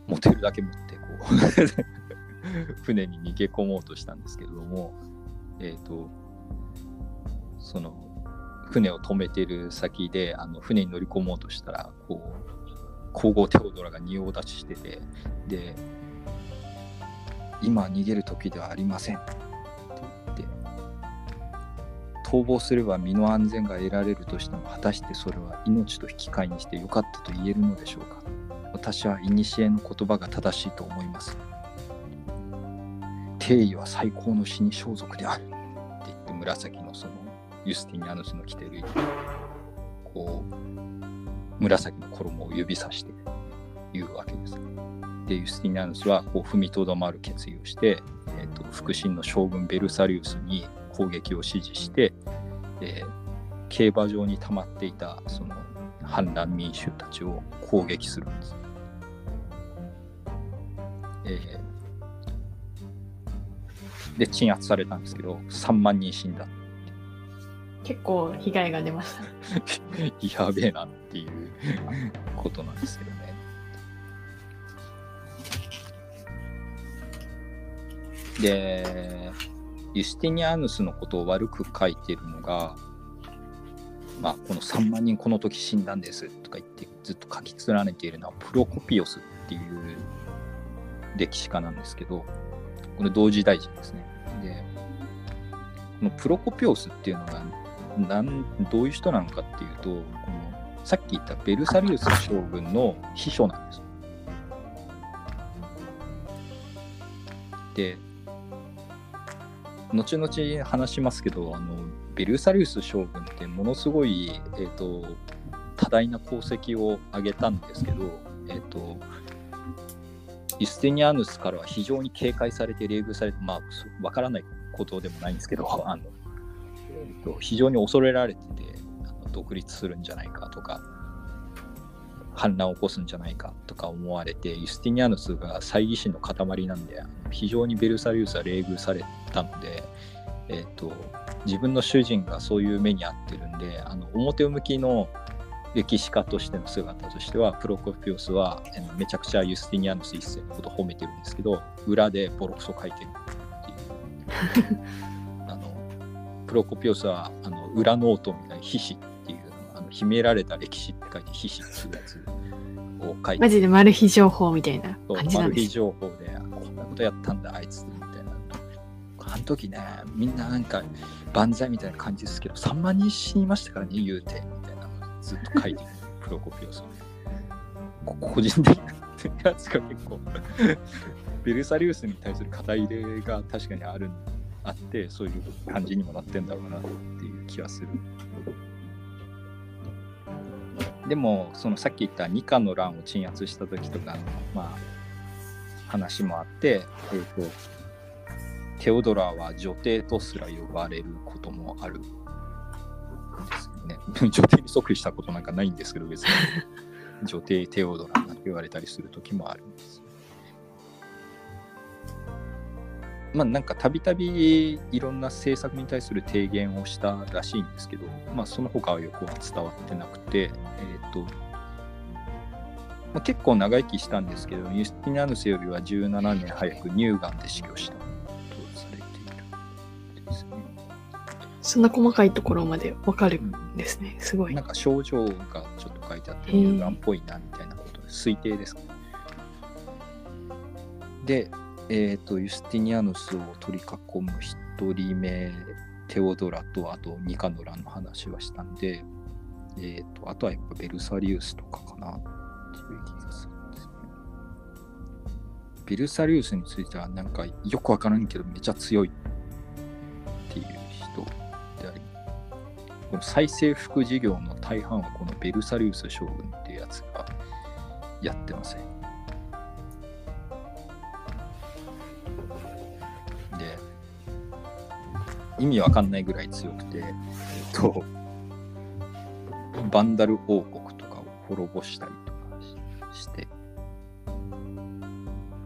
う持てるだけ持ってこう <laughs> <laughs> 船に逃げ込もうとしたんですけれども、えっ、ー、と、その、船を止めてる先で、あの船に乗り込もうとしたら、こう、皇后テオドラが仁王立ちしてて、で、今逃げる時ではありませんって言って、逃亡すれば身の安全が得られるとしても、果たしてそれは命と引き換えにしてよかったと言えるのでしょうか。私は古の言葉が正しいと思います。敬意は最高の死に装束であるって言って紫のそのユスティニアヌスの着てるこう紫の衣を指さして言うわけです。でユスティニアヌスはこう踏みとどまる決意をして、えーと、腹心の将軍ベルサリウスに攻撃を指示して、えー、競馬場に溜まっていたその反乱民衆たちを攻撃するんです。えーで鎮圧されたんですけど3万人死んだ。結構被害が出ました。<laughs> やべえなっていうことなんですけどね。でユスティニアヌスのことを悪く書いてるのがまあ、この3万人この時死んだんですとか言ってずっと書き連ねているのはプロコピオスっていう歴史家なんですけどこれ同時大臣ですね。で、このプロコピオスっていうのがなんどういう人なのかっていうと、このさっき言ったベルサリウス将軍の秘書なんです。で、後々話しますけど、あのベルサリウス将軍ってものすごい、えーと、多大な功績を挙げたんですけど、えーとユステニアヌスからは非常に警戒されて冷遇されて、まあ、わからないことでもないんですけど、<laughs> あのえーと、非常に恐れられててあの、独立するんじゃないかとか、反乱を起こすんじゃないかとか思われて、ユスティニアヌスが猜疑心の塊なんで、非常にベルサリウスは冷遇されたので、えーと、自分の主人がそういう目に遭ってるんで、あの表向きの歴史家としての姿としてはプロコピオスはめちゃくちゃユスティニアヌス一世のことを褒めてるんですけど裏でボロクソ書いてるっていう。あのプロコピオスはあの裏ノートみたいな「秘史」っていうあの秘められた歴史って書いて「秘史」っていうやつを書いて。マジでマル秘情報みたいな感じなんです。マル秘情報でこんなことやったんだあいつみたいな。あの時ねみんななんか万歳みたいな感じですけど3万人死にましたからね言うてずっと書いてるプロコピオス個人的なやつが結構ベルサリウスに対する肩入れが確かにあるあってそういう感じにもなってんだろうなっていう気はする。でもそのさっき言った二課の乱を鎮圧した時とかのまあ話もあって、えーと、テオドラは女帝とすら呼ばれることもあるね。<laughs> 女帝に即位したことなんかないんですけど別に <laughs> 女帝テオドラなんて言われたりする時もあるんです。まあなんかたびたびいろんな政策に対する提言をしたらしいんですけど、まあその他はよくは伝わってなくて、えっ、ー、と、まあ、結構長生きしたんですけど、ユスティナヌスよりは17年早く乳がんで死去したそんな細かいところまでわかるんですね、すごい。なんか症状がちょっと書いてあって、乳がんっぽいなみたいなことで、推定ですか、ね。で、えーと、ユスティニアヌスを取り囲む1人目テオドラとあとニカノラの話はしたんで、えーと、あとはやっぱベルサリウスとかかなっていう気がするんですね。ベルサリウスについてはなんかよくわからんけどめっちゃ強いこの再生副事業の大半はこのベルサリウス将軍っていうやつがやってません。意味わかんないぐらい強くて、えっと、バンダル王国とかを滅ぼしたりとかして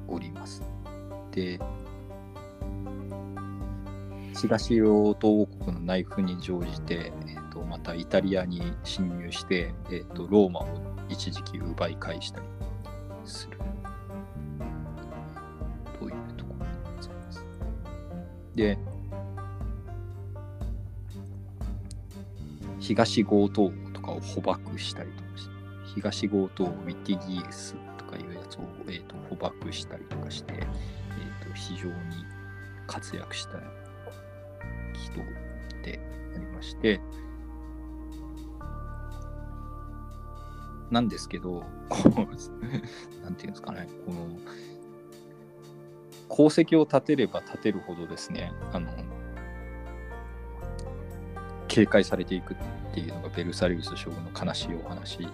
おります。で、東ヨート王国の内紛に乗じて、えーと、またイタリアに侵入して、えーと、ローマを一時期奪い返したりするというところでございます。で、東強盗とかを捕獲したりとかして、東強盗ウィティギエスとかいうやつを、えーと、捕獲したりとかして、えーと、非常に活躍した人でありまして、なんですけど、なんていうんですかね、この、功績を立てれば立てるほどですね、あの、警戒されていくっていうのがベルサリウス将軍の悲しいお話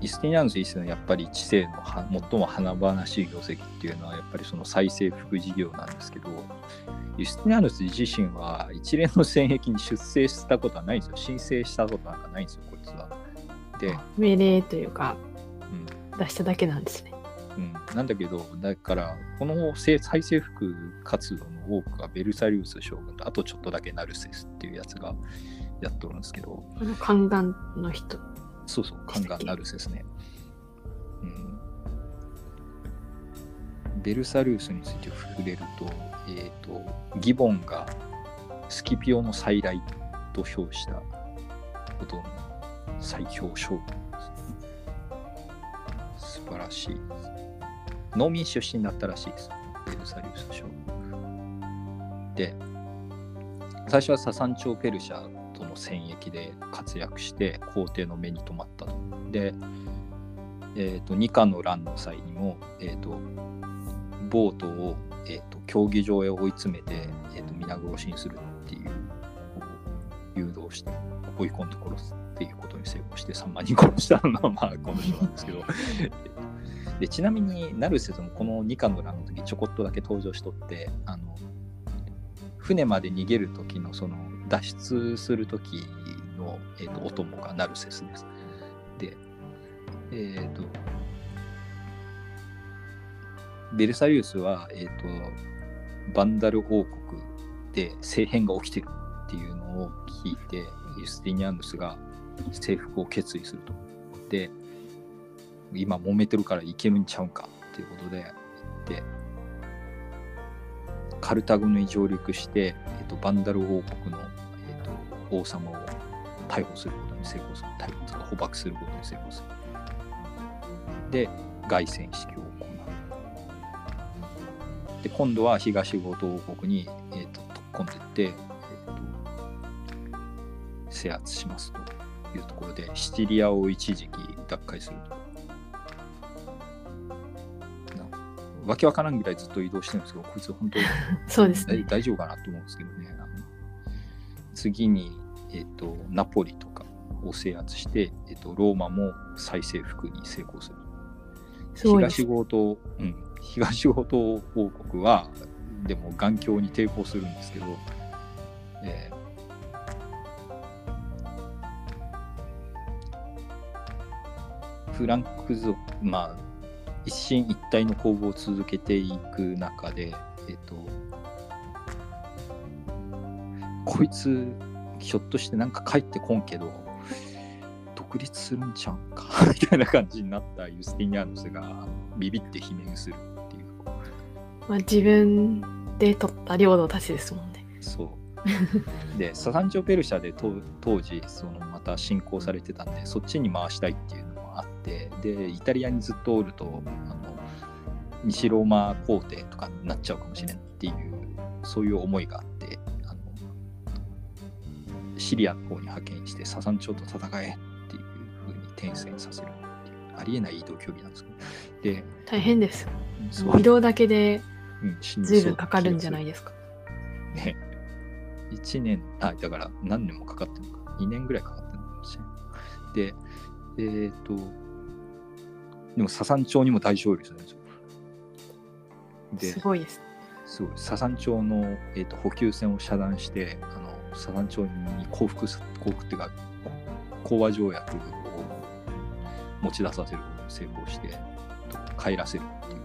イスティニアヌス一世のやっぱり知性の最も華々しい業績っていうのはやっぱりその再生副事業なんですけど、ユスティニアヌス自身は一連の戦役に出征したことはないんですよ。申請したことなんかないんですよ、こいつは。で、命令というか、うん、出しただけなんですね。うん、なんだけど、だから、この再征服活動の多くはベルサリウス将軍と、あとちょっとだけナルセスっていうやつがやっておるんですけど。あの、宦官の人。そうそう、宦官ナルセスね。うん。ベルサリウスについて触れると、えっ、ー、と、ギボンがスキピオの再来と評したことの最強将軍です。素晴らしい。農民出身だったらしいです。ベルサリウス将軍。で、最初はササン朝ペルシャ戦役で活躍して皇帝の目に留まったと。で、えーと、二課の乱の際にも、えーと、ボートを、えーと、競技場へ追い詰めて、えー、と皆殺しにするっていう誘導して追い込んで殺すっていうことに成功して3万人殺したのがまあこの人なんですけど <laughs> でちなみにナルセスもこの2巻の欄の時ちょこっとだけ登場しとってあの船まで逃げる時のその脱出する時の、えーと、お供がナルセスです。で、えっ、ー、と、ベルサリウスは、えっ、ー、と、バンダル王国で政変が起きてるっていうのを聞いて、ユスティニアヌスが征服を決意すると。で、今揉めてるからいけるんちゃうんかっていうことで行ってカルタゴに上陸して、えーと、バンダル王国の、王様を逮捕することに成功する逮捕とか捕獲することに成功するで凱旋式を行うで今度は東五島王国に、えーと、と突っ込んでいって、えー、と制圧しますというところでシチリアを一時期奪回すると。わけわからんぐらいずっと移動してるんですけど、こいつ本当に <laughs> そうですね。大丈夫かなと思うんですけどね。次に、えっとナポリとかを制圧して、えっとローマも再征服に成功する。す東。合島、うん、東合島王国は、でも眼鏡に抵抗するんですけど、えーフランク族、まあ、一進一退の攻防を続けていく中で、えっ、と、こいつ、ひょっとしてなんか帰ってこんけど、独立するんちゃうんか？<laughs> みたいな感じになったユスティニアヌスがビビって罷免するっていう。まあ、自分で取った領土たちですもんね。そう。で、ササンチョ・ペルシャで当当時、そのまた侵攻されてたんで、そっちに回したいっていうのもあって、で、イタリアにずっとおると、あの西ローマ皇帝とかになっちゃうかもしれんっていう、そういう思いがあっシリアの方に派遣して、ササンチョと戦えっていう風に転戦させるっていう、ありえない移動距離なんですけど、で、大変です。移動だけで随分かかるんじゃないですか。ね。1年、あ、だから何年もかかってるのか。2年ぐらいかかってるのかもしれない。で、えっ、と、でも、ササン町にも大勝利するんですよ。で、すごいです。すごい、ササン町の、えー、と補給線を遮断して、あのササン町に降伏す、降伏っていうか、講和条約を持ち出させることに成功して、帰らせるってい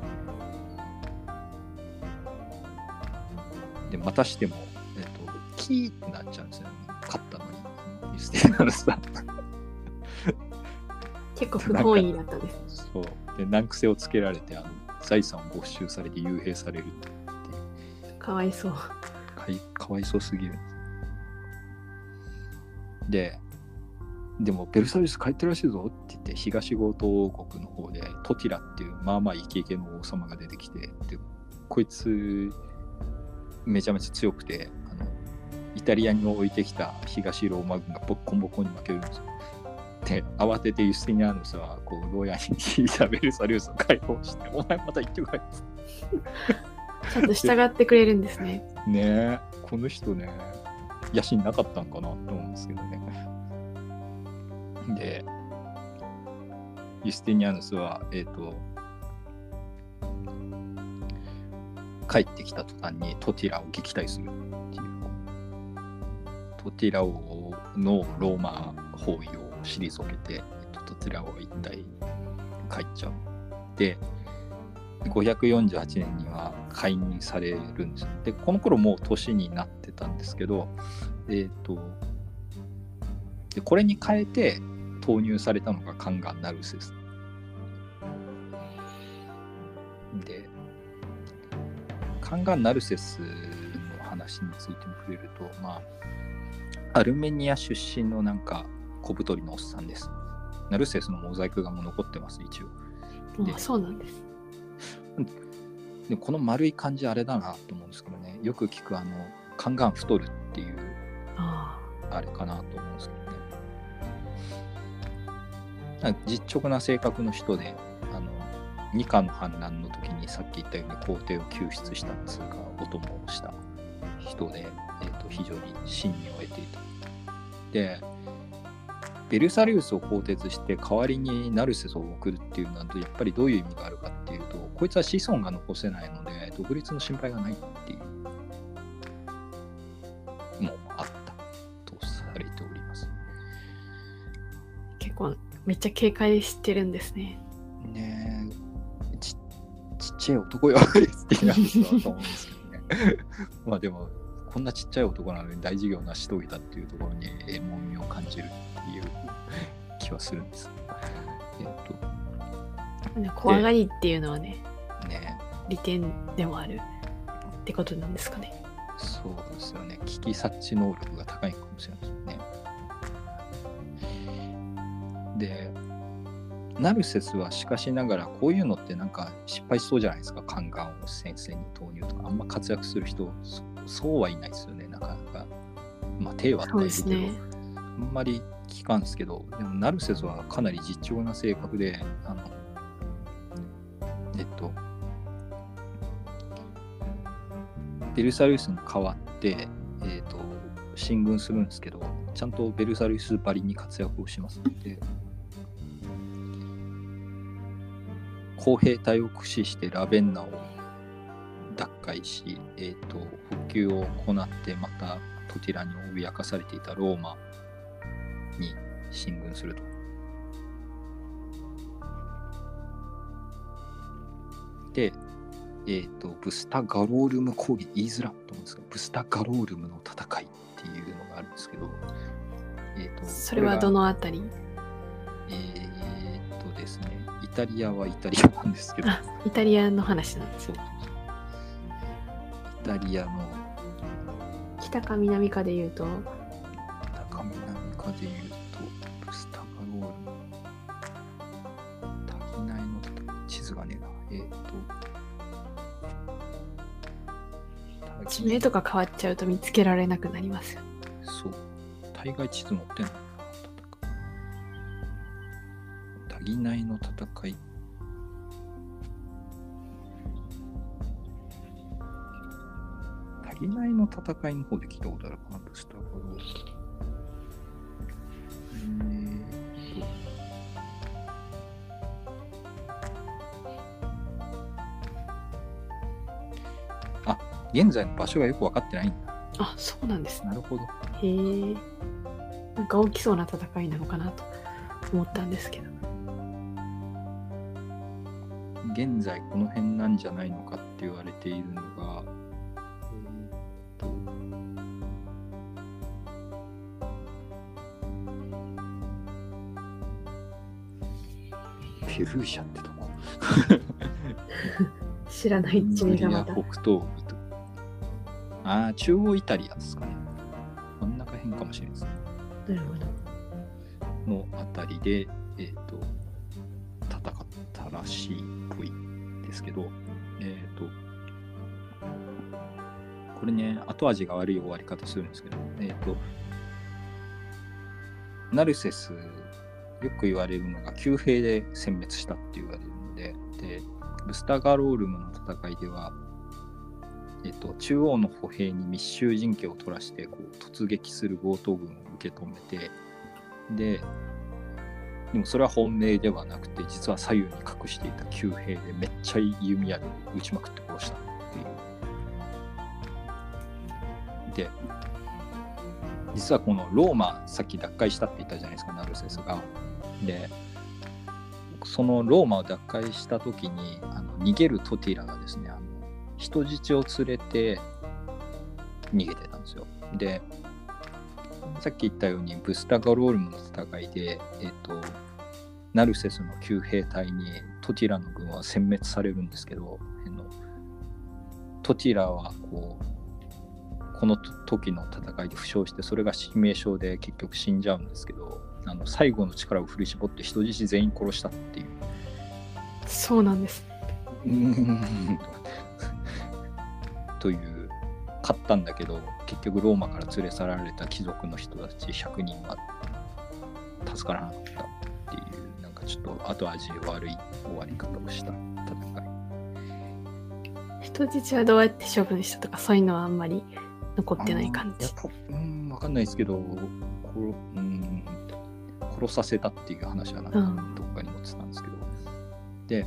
う。で、またしても、えっ、と、キーってなっちゃうんですよね。勝ったのに。ユステス。結構不本意だったです。そう。で、難癖をつけられて、あの財産を没収されて幽閉されるかわいそう。かいかわいそうすぎる。で、でもベルサイユス帰ってるらしいぞって言って、東ゴート王国の方でトティラっていうまあまあイケイケの王様が出てきて、でこいつめちゃめちゃ強くて、あのイタリアに置いてきた東ローマ軍がボッコンボコンに負けるんですよ。で、慌ててユスティニアヌスはこう牢屋にいたベルサリウスを解放して、お前また行ってこいちゃんと従ってくれるんですね。<laughs> ねえ、この人ね、野心なかったんかなと思うんですけどね。で、ユスティニアヌスは、えっ、と、帰ってきた途端にトティラを撃退するっていう。トティラ王のローマ包囲を退けて、えっとトティラ王は一体帰っちゃう。で、548年には解任されるんです。で、この頃もう年になってたんですけど、えっ、と、で、これに変えて投入されたのがカンガン・ナルセス。で、カンガン・ナルセスの話についても触れると、まあ、アルメニア出身のなんか小太りのおっさんです。ナルセスのモザイク画も残ってます、一応。でそうなんです。でこの丸い感じあれだなと思うんですけどね。よく聞くあのカンガン太るっていうあれかなと思うんですけどね。実直な性格の人であの二課の反乱の時にさっき言ったように皇帝を救出したっつうかお供をした人で、えー、と非常に信義を得ていた。でベルサリウスを更迭して代わりにナルセスを送るっていうのはやっぱりどういう意味があるかっていうとこいつは子孫が残せないので独立の心配がないっていうのもあったとされております。あ、結構めっちゃ警戒してるんですね。ねえちちっちゃい男よってなんですと思うんですけどね。<laughs> まあでもこんなちっちゃい男なのに大事業を成し遂げたっていうところに重みを感じるっていう気はするんです。えっ、とね怖がりっていうのはね、ね利点でもあるってことなんですかね。そうですよね。危機察知能力が高いかもしれないでね。で、ナルセスはしかしながらこういうのってなんか失敗しそうじゃないですか。カンガンを先生に投入とか。あんま活躍する人、そそうはいないですよね。なかなか。まあ、手はそうですね。あんまり聞かんですけど、でもナルセスはかなり実直な性格で、あの、えっと、ベルサルイスに代わって、えっと、進軍するんですけど、ちゃんとベルサルイスばりに活躍をしますので、公兵隊を駆使してラベンナを奪回し、えーと、補給を行ってまたトティラに脅かされていたローマに進軍すると。で、えーと、ブスタ・ガロールム攻撃言いづらと思うんですがブスタ・ガロールムの戦いっていうのがあるんですけど、えーと、それはどのあたり？えっ、とですねイタリアはイタリアなんですけど。イタリアの話なんですよイタリアの北か南かで言うと？北か南かで言うと目、とか変わっちゃうと見つけられなくなりますそう大概地図持ってんのかな。戦い。ないの戦い足りないの戦いの方で聞いたことあるかな、スターガロー現在の場所がよく分かってないんだ。あ、そうなんです、ね。なるほど。へえ。なんか大きそうな戦いなのかなと思ったんですけど。現在この辺なんじゃないのかって言われているのが、ペルージャってとこ <laughs> 知らない地名がまた北東部とああ中央イタリアですかね。真ん中辺かもしれないですね。なるほど。のあたりでえっ、ー、と戦ったらしいっぽいですけどえっ、ー、とこれね後味が悪い終わり方するんですけどえっ、ー、とナルセスよく言われるのが旧兵で殲滅したって言われるのででブスタガロールムの戦いでは、えっと、中央の歩兵に密集陣形を取らしてこう突撃する強盗軍を受け止めてででもそれは本命ではなくて実は左右に隠していた旧兵でめっちゃ弓矢で撃ちまくって殺したっていう。で実はこのローマさっき奪回したって言ったじゃないですかナルセスが。でそのローマを奪回した時にあの逃げるトティラがですねあの人質を連れて逃げてたんですよ。でさっき言ったようにブスタガロールムの戦いで、えっと、ナルセスの旧兵隊にトティラの軍は殲滅されるんですけどトティラはこうこの時の戦いで負傷してそれが致命傷で結局死んじゃうんですけどあの最後の力を振り絞って人質全員殺したっていう。そうなんですという勝ったんだけど結局ローマから連れ去られた貴族の人たち100人は助からなかったっていうなんかちょっと後味悪い終わり方をした戦い。人質はどうやって処分したとかそういうのはあんまり残ってない感じ。うん分かんないですけどこうん殺させたっていう話はなんかどっかに載ってたんですけど、で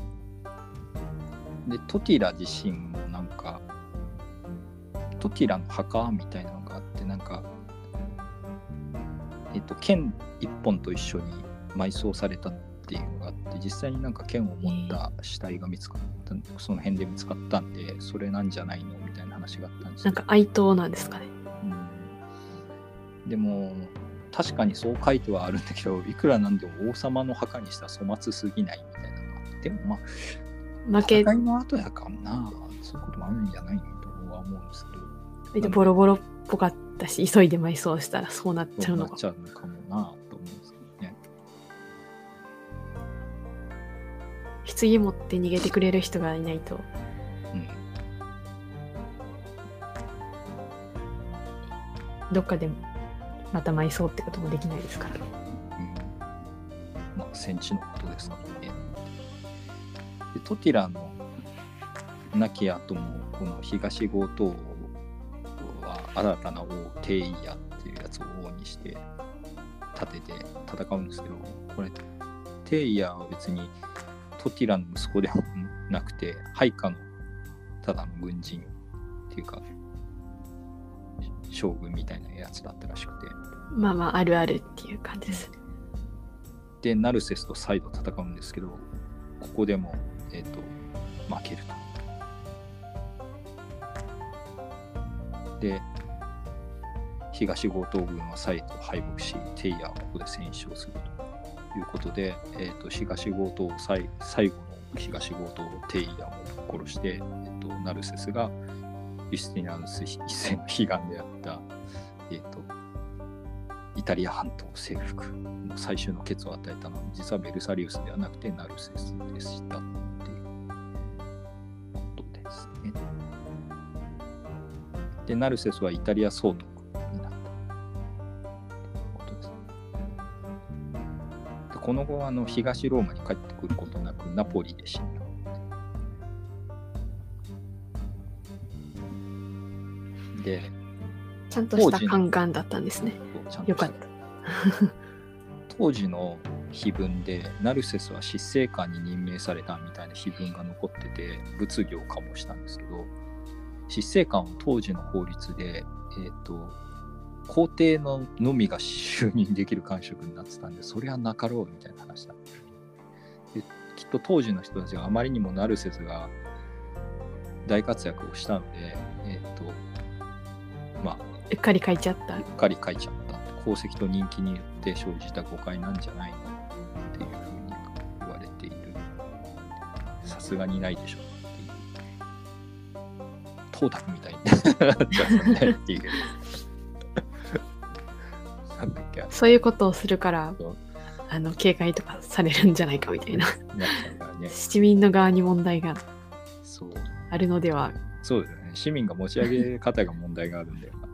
でトティラ自身トティラの墓みたいなのがあってなんかえっと剣一本と一緒に埋葬されたっていうのがあって実際になんか剣を持った死体が見つかったその辺で見つかったんでそれなんじゃないのみたいな話があったんですなんか哀悼なんですかね、うん、でも確かにそう書いてはあるんだけどいくらなんでも王様の墓にしたら粗末すぎないみたいなのがあってでもまあ負け戦いの後やかんな。そういうこともあるんじゃないのとは思うんですけど。ボロボロっぽかったし急いで埋葬したらそうなっちゃうのか。なっちゃうのかもなと思うんですけどね。棺持って逃げてくれる人がいないと、うん、どっかでまた埋葬ってこともできないですから。うん。まあ、戦地のことですからね。でトティラの亡き後もこの東強盗は新たな王テイヤっていうやつを王にして立てて戦うんですけどこれテイヤは別にトティラの息子でもなくて配下のただの軍人っていうか将軍みたいなやつだったらしくてまあまあ、あるあるっていう感じです。でナルセスと再度戦うんですけどここでも、えー、と負けると。で東強盗軍は再度敗北しテイヤはここで戦死をするということで、えー、と東強盗最最後の東強盗テイヤを殺して、えー、とナルセスがユスティナウス一世の悲願であった、えー、とイタリア半島征服の最終のケツを与えたのは実はベルサリウスではなくてナルセスでしたっていうことですね。で、ナルセスはイタリア総督になったということです。でこの後あの東ローマに帰ってくることなくナポリで死んだ。で、ちゃんとした宦官だったんですね。よかった。<laughs> 当時の碑文でナルセスは執政官に任命されたみたいな碑文が残ってて物議を醸したんですけど執政官は当時の法律で、えー、と皇帝ののみが就任できる官職になってたんでそれはなかろうみたいな話だできっと当時の人たちがあまりにもナルセスが大活躍をしたのでえっ、とまあうっかり書いちゃった。うっ。かり書いちゃった。功績と人気によって生じた誤解なんじゃないのっていうふうに言われている。さすがにないでしょう東卓みたいにな。っちゃったねっていうなんだっけそういうことをするからあの、警戒とかされるんじゃないかみたいな。市民の側に問題があるのでは。そうですよね。市民が持ち上げ方が問題があるんだよなっ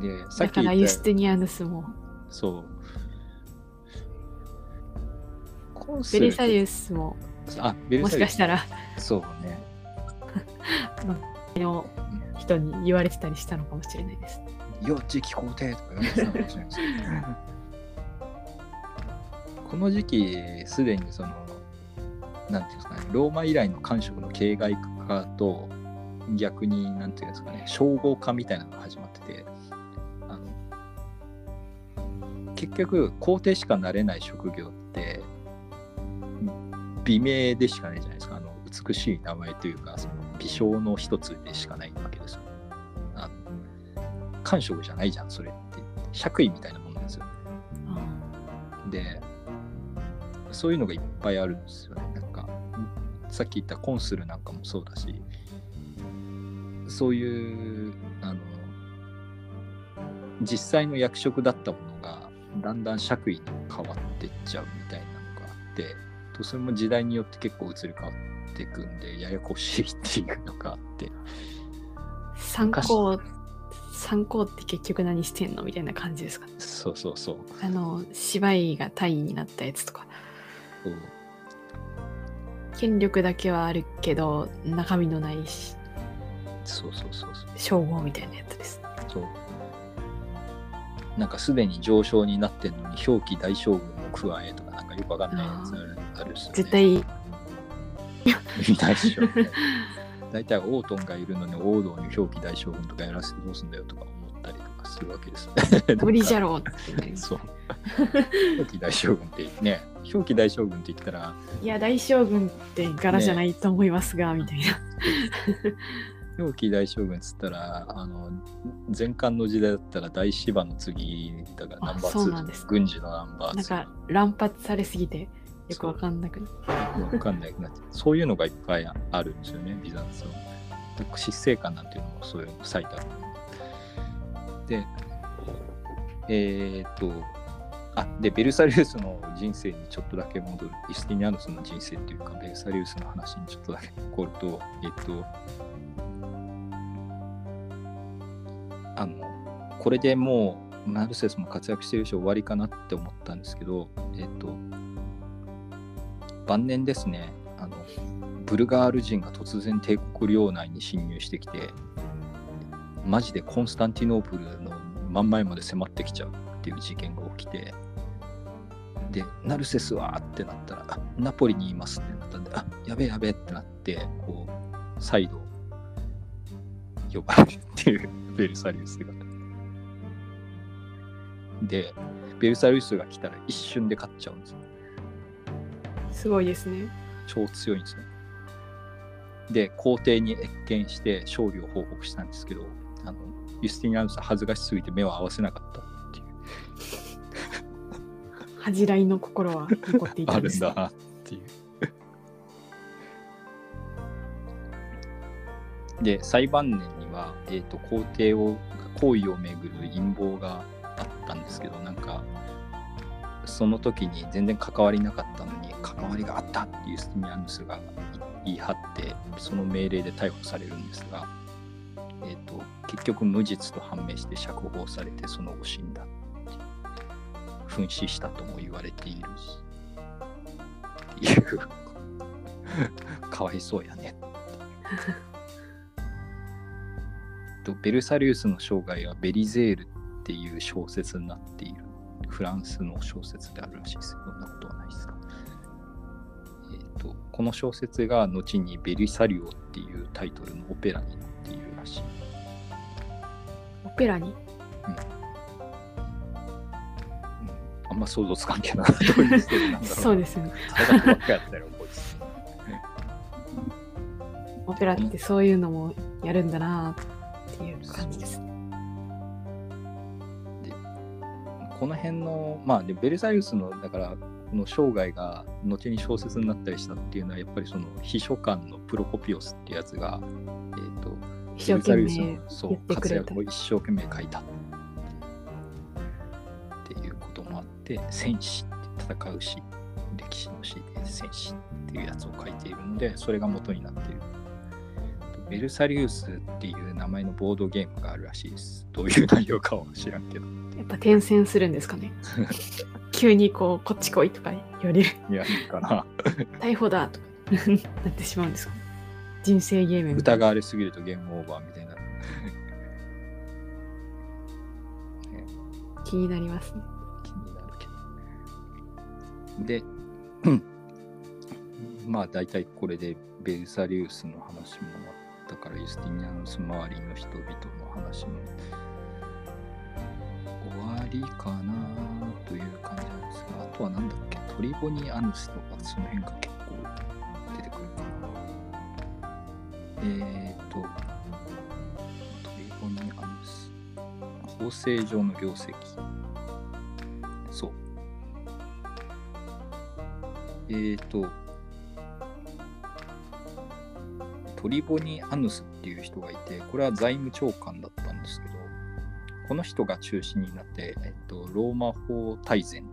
ていう。でさっだからユスティニアヌスも、そう。ベリサリウスも、あ、ベルもサリウスしかしたら、そうね。<laughs> の人に言われてたりしたのかもしれないです。よっ次期皇帝とか言われてたかもしれないですこの時期、すでにその、なんていうんですかね、ローマ以来の官職の形骸化と、逆に、なんていうんですかね、称号化みたいなのが始まってて、あの結局、皇帝しかなれない職業って、美名でしかないじゃないですか。あの美しい名前というか、その美称の一つでしかないわけですよ。あの官職じゃないじゃん、それって。爵位みたいなもんですよ。で、そういうのがいっぱいあるんですよね。なんか、さっき言ったコンスルなんかもそうだし、そういう、あの、実際の役職だったものが、だんだん爵位に変わってっちゃうみたいなのがあって、とそれも時代によって結構移り変わっていくんで、ややこしいっていうのがあって、参考、参考って結局何してんのみたいな感じですかね。そうそうそう。あの、芝居が大尉になったやつとか、権力だけはあるけど、中身のないしそうそうそうそう。称号みたいなやつです。そう。なんかすでに上昇になってんのに表記大将軍を加えとかかよくわかんないやつあるし、ね。絶対、<laughs> 大将軍。<laughs> 大体オートンがいるのに王道に表記大将軍とかやらせてどうすんだよとか思ったりとかするわけです。<laughs> 無理じゃろうってね。そう。表記大将軍ってね、表記大将軍って言ったら、いや、大将軍って柄じゃないと思いますが、みたいな。表記大将軍っつったら、あの、前漢の時代だったら大芝の次だからナンバー2あそうなんです軍事のナンバー2。なんか乱発されすぎてよくわかんなくなって。わかんないくそういうのがいっぱいあるんですよね、ビザンツは。執政官なんていうのもそういうの最たるで、えーっと、あ、で、ベルサリウスの人生にちょっとだけ戻る、イスティニアヌスの人生っていうか、ベルサリウスの話にちょっとだけ残ると、えっと、あのこれでもうナルセスも活躍してるし終わりかなって思ったんですけど、えっ、と、晩年ですね、あのブルガール人が突然帝国領内に侵入してきて、マジでコンスタンティノープルの真ん前まで迫ってきちゃうっていう事件が起きて、で、ナルセスはってなったら、ナポリにいますってなったんで、あやべえやべえってなって、こう、再度呼ばれるっていう <laughs> ベルサリウスが。で、ベルサリウスが来たら一瞬で勝っちゃうんですよ。すごいですね。超強いんですね。で、皇帝に謁見して勝利を報告したんですけど、あのユスティニアヌスは恥ずかしすぎて目を合わせなかったっていう。恥じらいの心は残っていたんです、<laughs> あるんだで、裁判年には、えーと、皇帝を行為をめぐる陰謀があったんですけど、なんか、その時に全然関わりなかったのに、関わりがあったっていうスティニアヌスが言い張って、その命令で逮捕されるんですが、えーと、結局無実と判明して釈放されてその後死んだ紛死したとも言われているしっていう。<laughs> かわいそうやねとベルサリウスの生涯はベリゼールっていう小説になっている。フランスの小説であるらしいですそんなことはないですか。えっ、ー、とこの小説が後にベリサリオっていうタイトルのオペラになっているらしい。オペラに、うん、あんま想像つかんけどそうですよね。<laughs> オペラってそういうのもやるんだなっていう感じですね。でこの辺のまあでベルサイユスのだからこの生涯が後に小説になったりしたっていうのはやっぱりその秘書官のプロコピオスってやつが、えーと、ベルサイユスのそう活躍を一生懸命書いたっていうこともあって戦士って戦うし歴史の詩で戦士っていうやつを書いているのでそれが元になっているベルサリウスっていう名前のボードゲームがあるらしいです。どういう内容かは知らんけど。やっぱ転戦するんですかね。<laughs> 急にこう、こっち来いとか言われる。いや、いいかな。逮捕だとか <laughs> なってしまうんですか人生ゲーム疑われすぎるとゲームオーバーみたいな。気になりますね。気になるけど。で、<clears throat> まあ大体これでベルサリウスの話も終わったからユスティニアヌス周りの人々の話も。終わりかなという感じなんですがあとは何だっけトリボニアヌスとかその辺が結構出てくるかな。えっ、とトリボニアヌス。法制上の業績。そう。えっ、とトリボニアヌスっていう人がいて、これは財務長官だったんですけど、この人が中心になって、えっと、ローマ法大全っ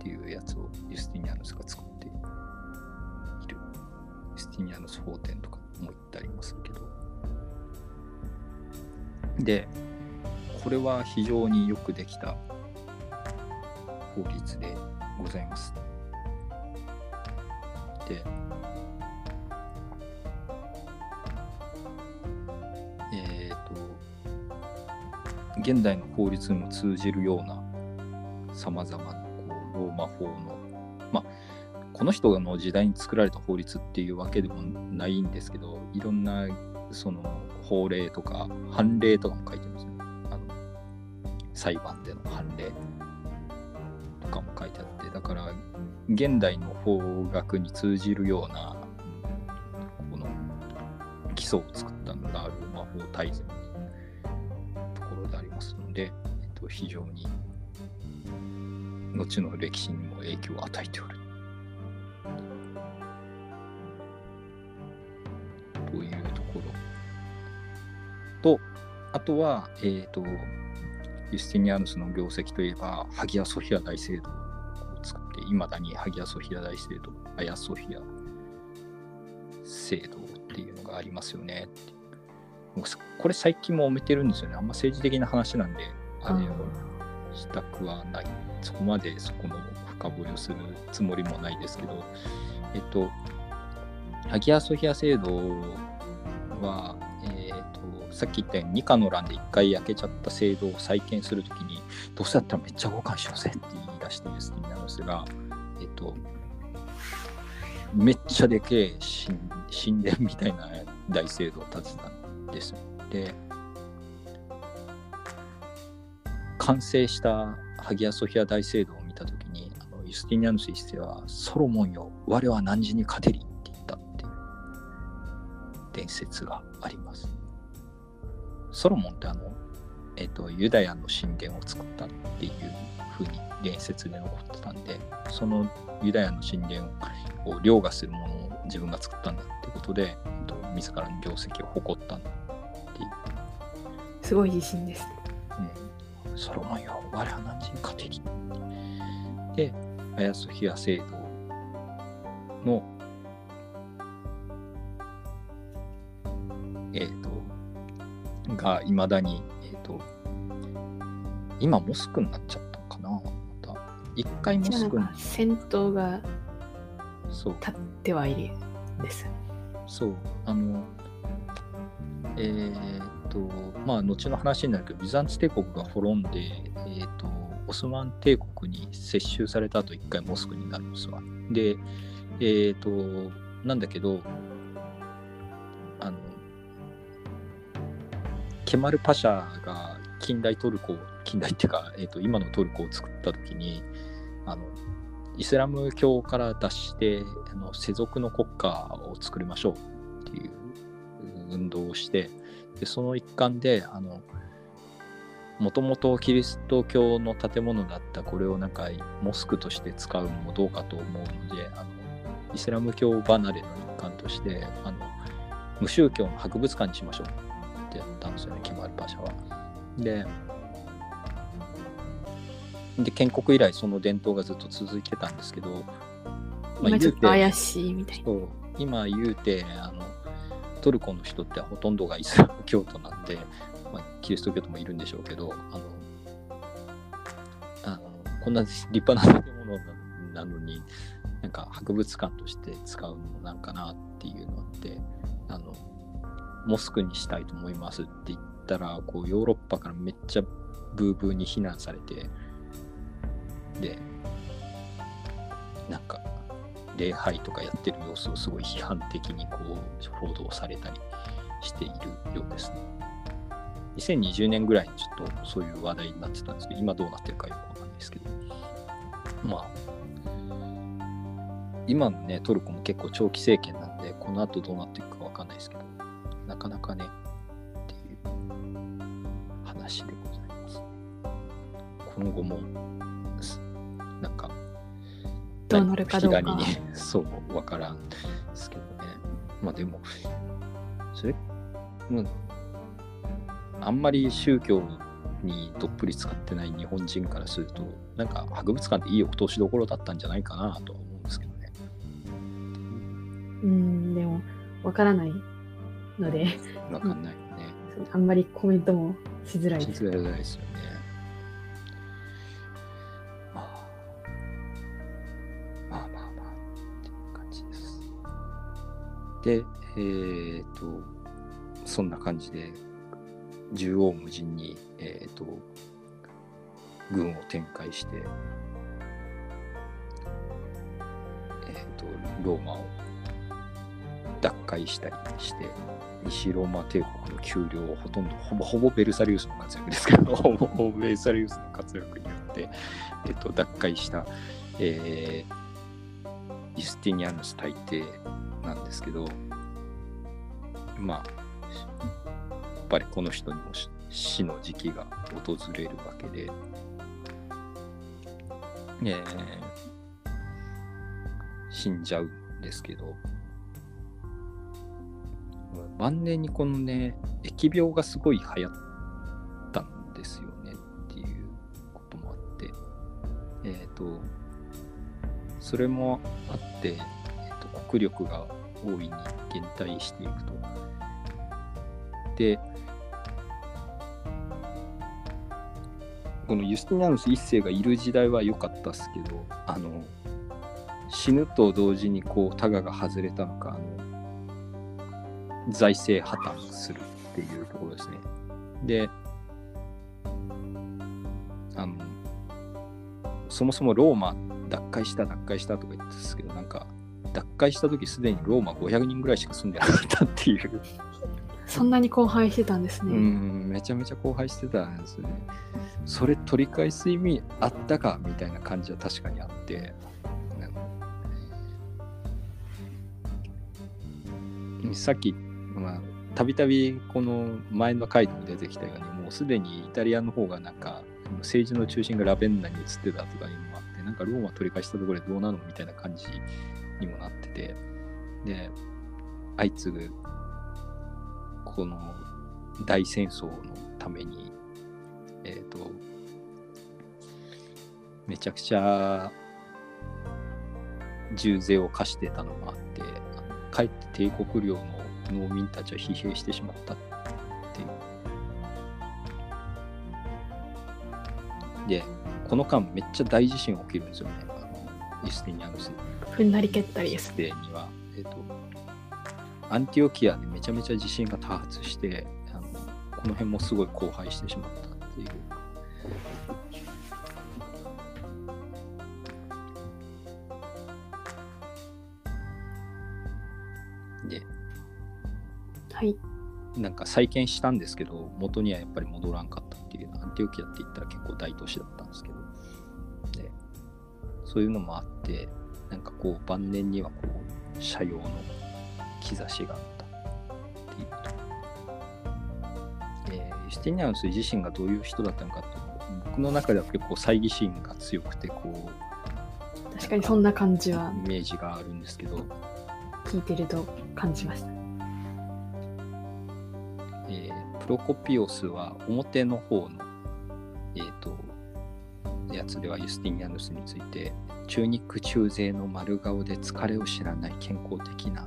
ていうやつをユスティニアヌスが作っている。ユスティニアヌス法典とかも言ってありますけど。で、これは非常によくできた法律でございます。で、現代の法律にも通じるようなさまざまなこうローマ法のまあこの人の時代に作られた法律っていうわけでもないんですけどいろんなその法令とか判例とかも書いてますよね。あの裁判での判例とかも書いてあってだから現代の法学に通じるようなこの基礎を作ったのがローマ法大全。ますので、えっと、非常に後の歴史にも影響を与えておる。というところと、あとは、えっ、ー、と、ユスティニアヌスの業績といえば、ハギア・ソフィア大聖堂を作って、いまだにハギア・ソフィア大聖堂、アヤ・ソフィア聖堂っていうのがありますよね。これ最近も揉めてるんですよね。あんま政治的な話なんで、あれをしたくはない。そこまでそこの深掘りをするつもりもないですけど、えっと、ハギアソヒア制度は、えっと、さっき言ったように2課の欄で1回焼けちゃった制度を再建するときに、どうせだったらめっちゃ交換しようぜって言い出してですね、なんですが、えっと、めっちゃでけえ神殿みたいな大聖堂を建てたんです。で、完成したハギアソフィア大聖堂を見たときに、あのユスティニアヌス一世は、ソロモンよ、我は何時に勝てりって言ったっていう伝説があります。ソロモンってあの、えっ、と、ユダヤの神殿を作ったっていうふうに伝説で残ってたんで、そのユダヤの神殿を凌駕するものを自分が作ったんだっことで、えっと、自らの業績を誇ったっていう。すごい自信です。うん。ソロモンよ、我は何時に勝てり。で、アヤソヒア聖堂の、えっ、ー、と、がいまだに、えっ、ー、と、今モスクになっちゃったかな。また、一回モスクに。戦闘がそう立ってはいるです。そうあのえー、っとまあ後の話になるけどビザンツ帝国が滅んで、えー、っとオスマン帝国に接収された後一回モスクになるんですわ。でえー、っとなんだけどあのケマル・パシャが近代トルコ近代っていうか、えー、と今のトルコを作った時にあのイスラム教から脱してあの世俗の国家を作りましょうっていう運動をしてでその一環であのもともとキリスト教の建物だったこれをなんかモスクとして使うのもどうかと思うのであのイスラム教離れの一環としてあの無宗教の博物館にしましょうってやったんですよねキマルパシャは。でで建国以来その伝統がずっと続いてたんですけど、まあ、ちょっと怪しいみたいな。そう今言うてあのトルコの人ってほとんどがイスラム教徒なんで、まあ、キリスト教徒もいるんでしょうけどあのあのこんな立派な建物なのになんか博物館として使うのもなんかなっていうのってあのモスクにしたいと思いますって言ったらこうヨーロッパからめっちゃブーブーに非難されてでなんか礼拝とかやってる様子をすごい批判的にこう報道されたりしているようですね。2020年ぐらいにちょっとそういう話題になってたんですけど、今どうなってるかよくわかんないですけど、まあ、今のね、トルコも結構長期政権なんで、この後どうなっていくかわかんないですけど、なかなかね、っていう話でございます。今後もなんか、どうなるかどうか。にね、そう、わからんですけどね。まあでも、それ、うん、あんまり宗教にどっぷり使ってない日本人からすると、なんか博物館っていい落としどころだったんじゃないかなとは思うんですけどね。うん、でも、わからないので。わかんないよね。<laughs> あんまりコメントもしづらいしづらいですよね。で、えー、と、そんな感じで、縦横無尽に、えー、と、軍を展開して、えー、と、ローマを奪回したりして、西ローマ帝国の丘陵をほとんど、ほぼほぼベルサリウスの活躍ですけど、<laughs> ほぼほぼベルサリウスの活躍によって、えっ、と、奪回した、えー、ユスティニアヌス大帝なんですけど、まあ、やっぱりこの人にも死の時期が訪れるわけで、えー、死んじゃうんですけど、晩年にこのね、疫病がすごい流行ったんですよねっていうこともあって、えっ、ー、と、それもあって、えーと、国力が大いに減退していくと。で、このユスティニアヌス一世がいる時代は良かったっすけど、あの、死ぬと同時にこう、タガが外れたのか、あの、財政破綻するっていうところですね。で、あの、そもそもローマ奪回した奪回したとか言ってたんですけど、なんか、脱会した時すでにローマ500人ぐらいしか住んでなかったっていう。そんなに荒廃してたんですね。うんめちゃめちゃ荒廃してたんですね。それ取り返す意味あったかみたいな感じは確かにあって。さっきまあたびたびこの前の回でも出てきたようにもうすでにイタリアの方がなんか政治の中心がラベンナに移ってたとかいうのもあってなんかローマ取り返したところでどうなのみたいな感じにもなっててで相次ぐこの大戦争のためにえっ、ー、とめちゃくちゃ重税を課してたのもあってかえって帝国領の農民たちは疲弊してしまったっていう。でこの間めっちゃ大地震起きるんですよね。あのイスティニアヌス。踏んだり蹴ったりステには、えーと、アンティオキアでめちゃめちゃ地震が多発してあのこの辺もすごい荒廃してしまったっていう。で、はい、なんか再建したんですけど元にはやっぱり戻らんかったっていう。アンティオキアって言ったら結構大都市だったんですけど。でそういうのもあってなんかこう晩年にはこう社用の兆しがあったっていう。と、えー、ユスティニアヌス自身がどういう人だったのかって僕の中では結構猜疑心が強くてこう確かにそんな感じはイメージがあるんですけど。聞いてると感じました、えー、プロコピオスは表の方のえっ、ー、とやつではユスティニアヌスについて中肉中背の丸顔で疲れを知らない健康的な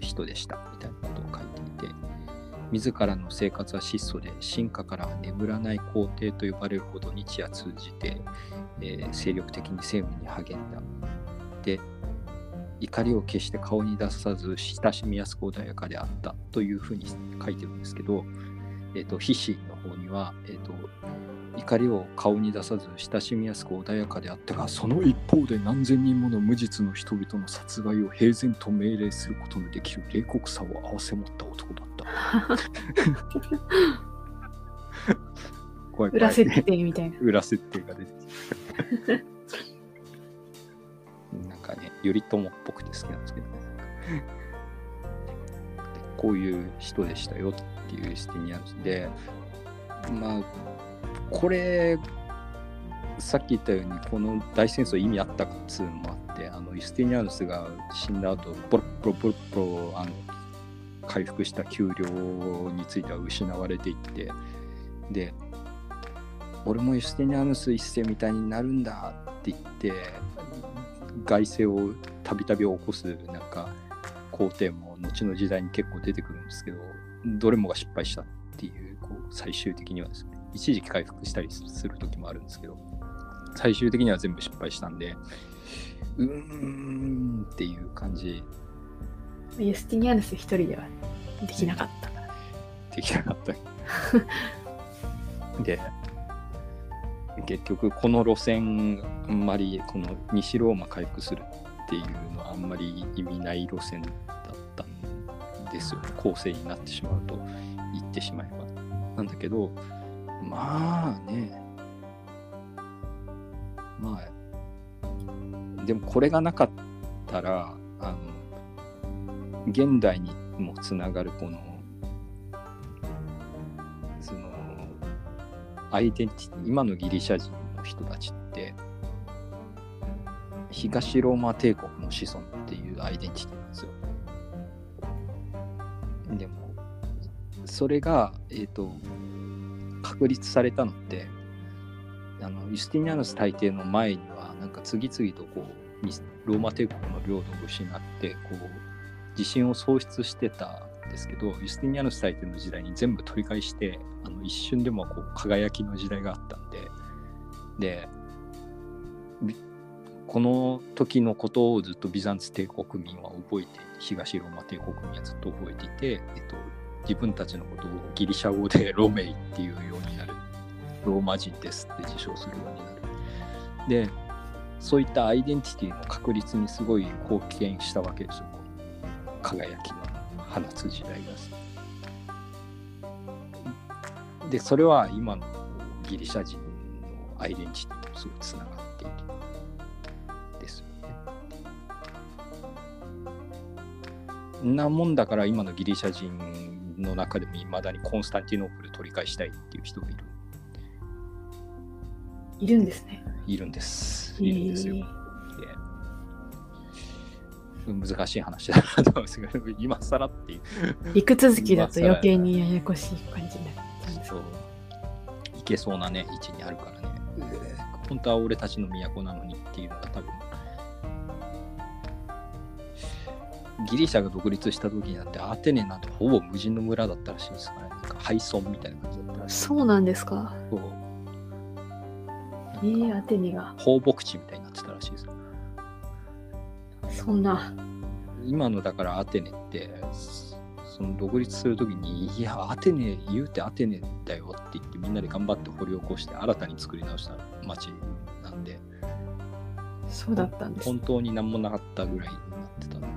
人でしたみたいなことを書いていて自らの生活は質素で進化から眠らない皇帝と呼ばれるほど日夜通じて、えー、精力的に政務に励んだ。で怒りを決して顔に出さず親しみやすく穏やかであったというふうに書いてるんですけど、えーと、筆詞の方には、えーと怒りを顔に出さず親しみやすく穏やかであったがその一方で何千人もの無実の人々の殺害を平然と命令することのできる冷酷さを併せ持った男だった。怖い怖い。裏設定みたいな。裏設定が出てきて。なんかね頼朝っぽくて好きなんですけどねこういう人でしたよってていう視点にあるんでまあこれさっき言ったようにこの大戦争意味あったかっつうのもあってあのユスティニアヌスが死んだ後ポロポロポロポロあの回復した給料については失われていってで俺もユスティニアヌス一世みたいになるんだって言って外政をたびたび起こすなんか皇帝も後の時代に結構出てくるんですけどどれもが失敗したっていうこう最終的にはですね一時期回復したりする時もあるんですけど、最終的には全部失敗したんで、うーんっていう感じ。ユスティニアヌス一人ではできなかった。できなかった。で、結局この路線、あんまりこの西ローマ回復するっていうのはあんまり意味ない路線ですよね。構成になってしまうと言ってしまえば。なんだけど、まあね。まあ、でもこれがなかったら、あの、現代にもつながるこの、その、アイデンティティ、今のギリシャ人の人たちって、東ローマ帝国の子孫っていうアイデンティティで。も、それが、え、ー、と、確立されたのってあのユスティニアヌス大帝の前にはなんか次々とこうローマ帝国の領土を失ってこう自信を喪失してたんですけどユスティニアヌス大帝の時代に全部取り返してあの一瞬でもこう輝きの時代があったんででこの時のことをずっとビザンツ帝国民は覚えて東ローマ帝国民はずっと覚えていて、えっと、自分たちのことをギリシャ語でロメイっていうようになる。ローマ人ですって自称するようになる。でそういったアイデンティティの確立にすごい貢献したわけですよ。輝きの放つ時代が。でそれは今のギリシャ人のアイデンティティとすごいつながってなもんだから今のギリシャ人の中でもいまだにコンスタンティノープル取り返したいっていう人がいるいるんですねいるんですいるんですよ、えー難しい話だなと思うんですけど、今更っていう。陸続きだと余計にややこしい感じになっちゃうんですそう。いけそうなね、位置にあるからね。本当は俺たちの都なのにっていうのが多分。ギリシャが独立した時になってアテネなんてほぼ無人の村だったらしいですからね。なんか廃村みたいな感じだったらしい。そうなんですか。そう。えー、アテネが。放牧地みたいになってたらしいです。そんな。今のだからアテネって、その独立するときに、いや、アテネ、言うてアテネだよって言って、みんなで頑張って掘り起こして、新たに作り直した町なんで、そうだったんです。本当に何もなかったぐらいになってたな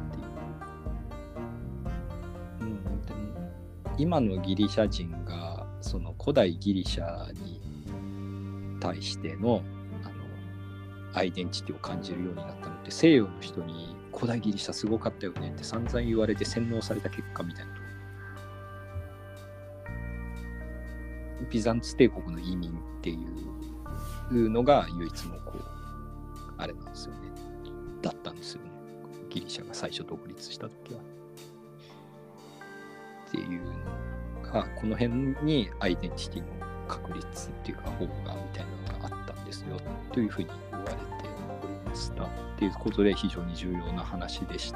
今のギリシャ人が、その古代ギリシャに対しての、あの、アイデンティティを感じるようになったのって、西洋の人に古代ギリシャすごかったよねって散々言われて洗脳された結果みたいな。とこビザンツ帝国の移民っていうのが唯一のこうあれなんですよね。だったんですよね。ギリシャが最初独立した時は。っていうのがこの辺にアイデンティティの確立っていうか保護がみたいなのがあったんですよ。というふうに言われておりましたっていうことで非常に重要な話でし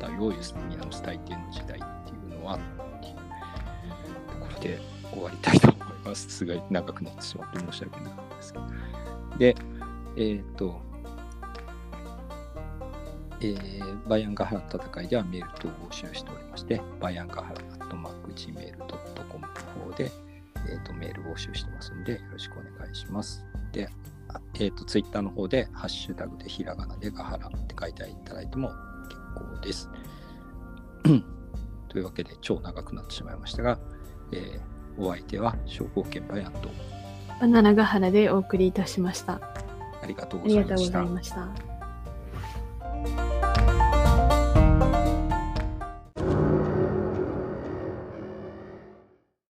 たよユスティニアヌス大帝の時代っていうのはっていうところで終わりたいと思いますすごい長くなってしまって申し訳なかったですけどでえっ、とえーバイアンガハラ戦いではメール等を募集しておりまして、バイアンガハラアットマーク Gmail.com の方で、えーとメール募集してますので、よろしくお願いします。で、あえっ、と、ツイッターの方で、ハッシュタグでひらがなでガハラって書いていただいても結構です。<clears throat> というわけで、超長くなってしまいましたが、えーお相手は、商工券バイアンと、バナナガハラでお送りいたしました。ありがとうござい。ました。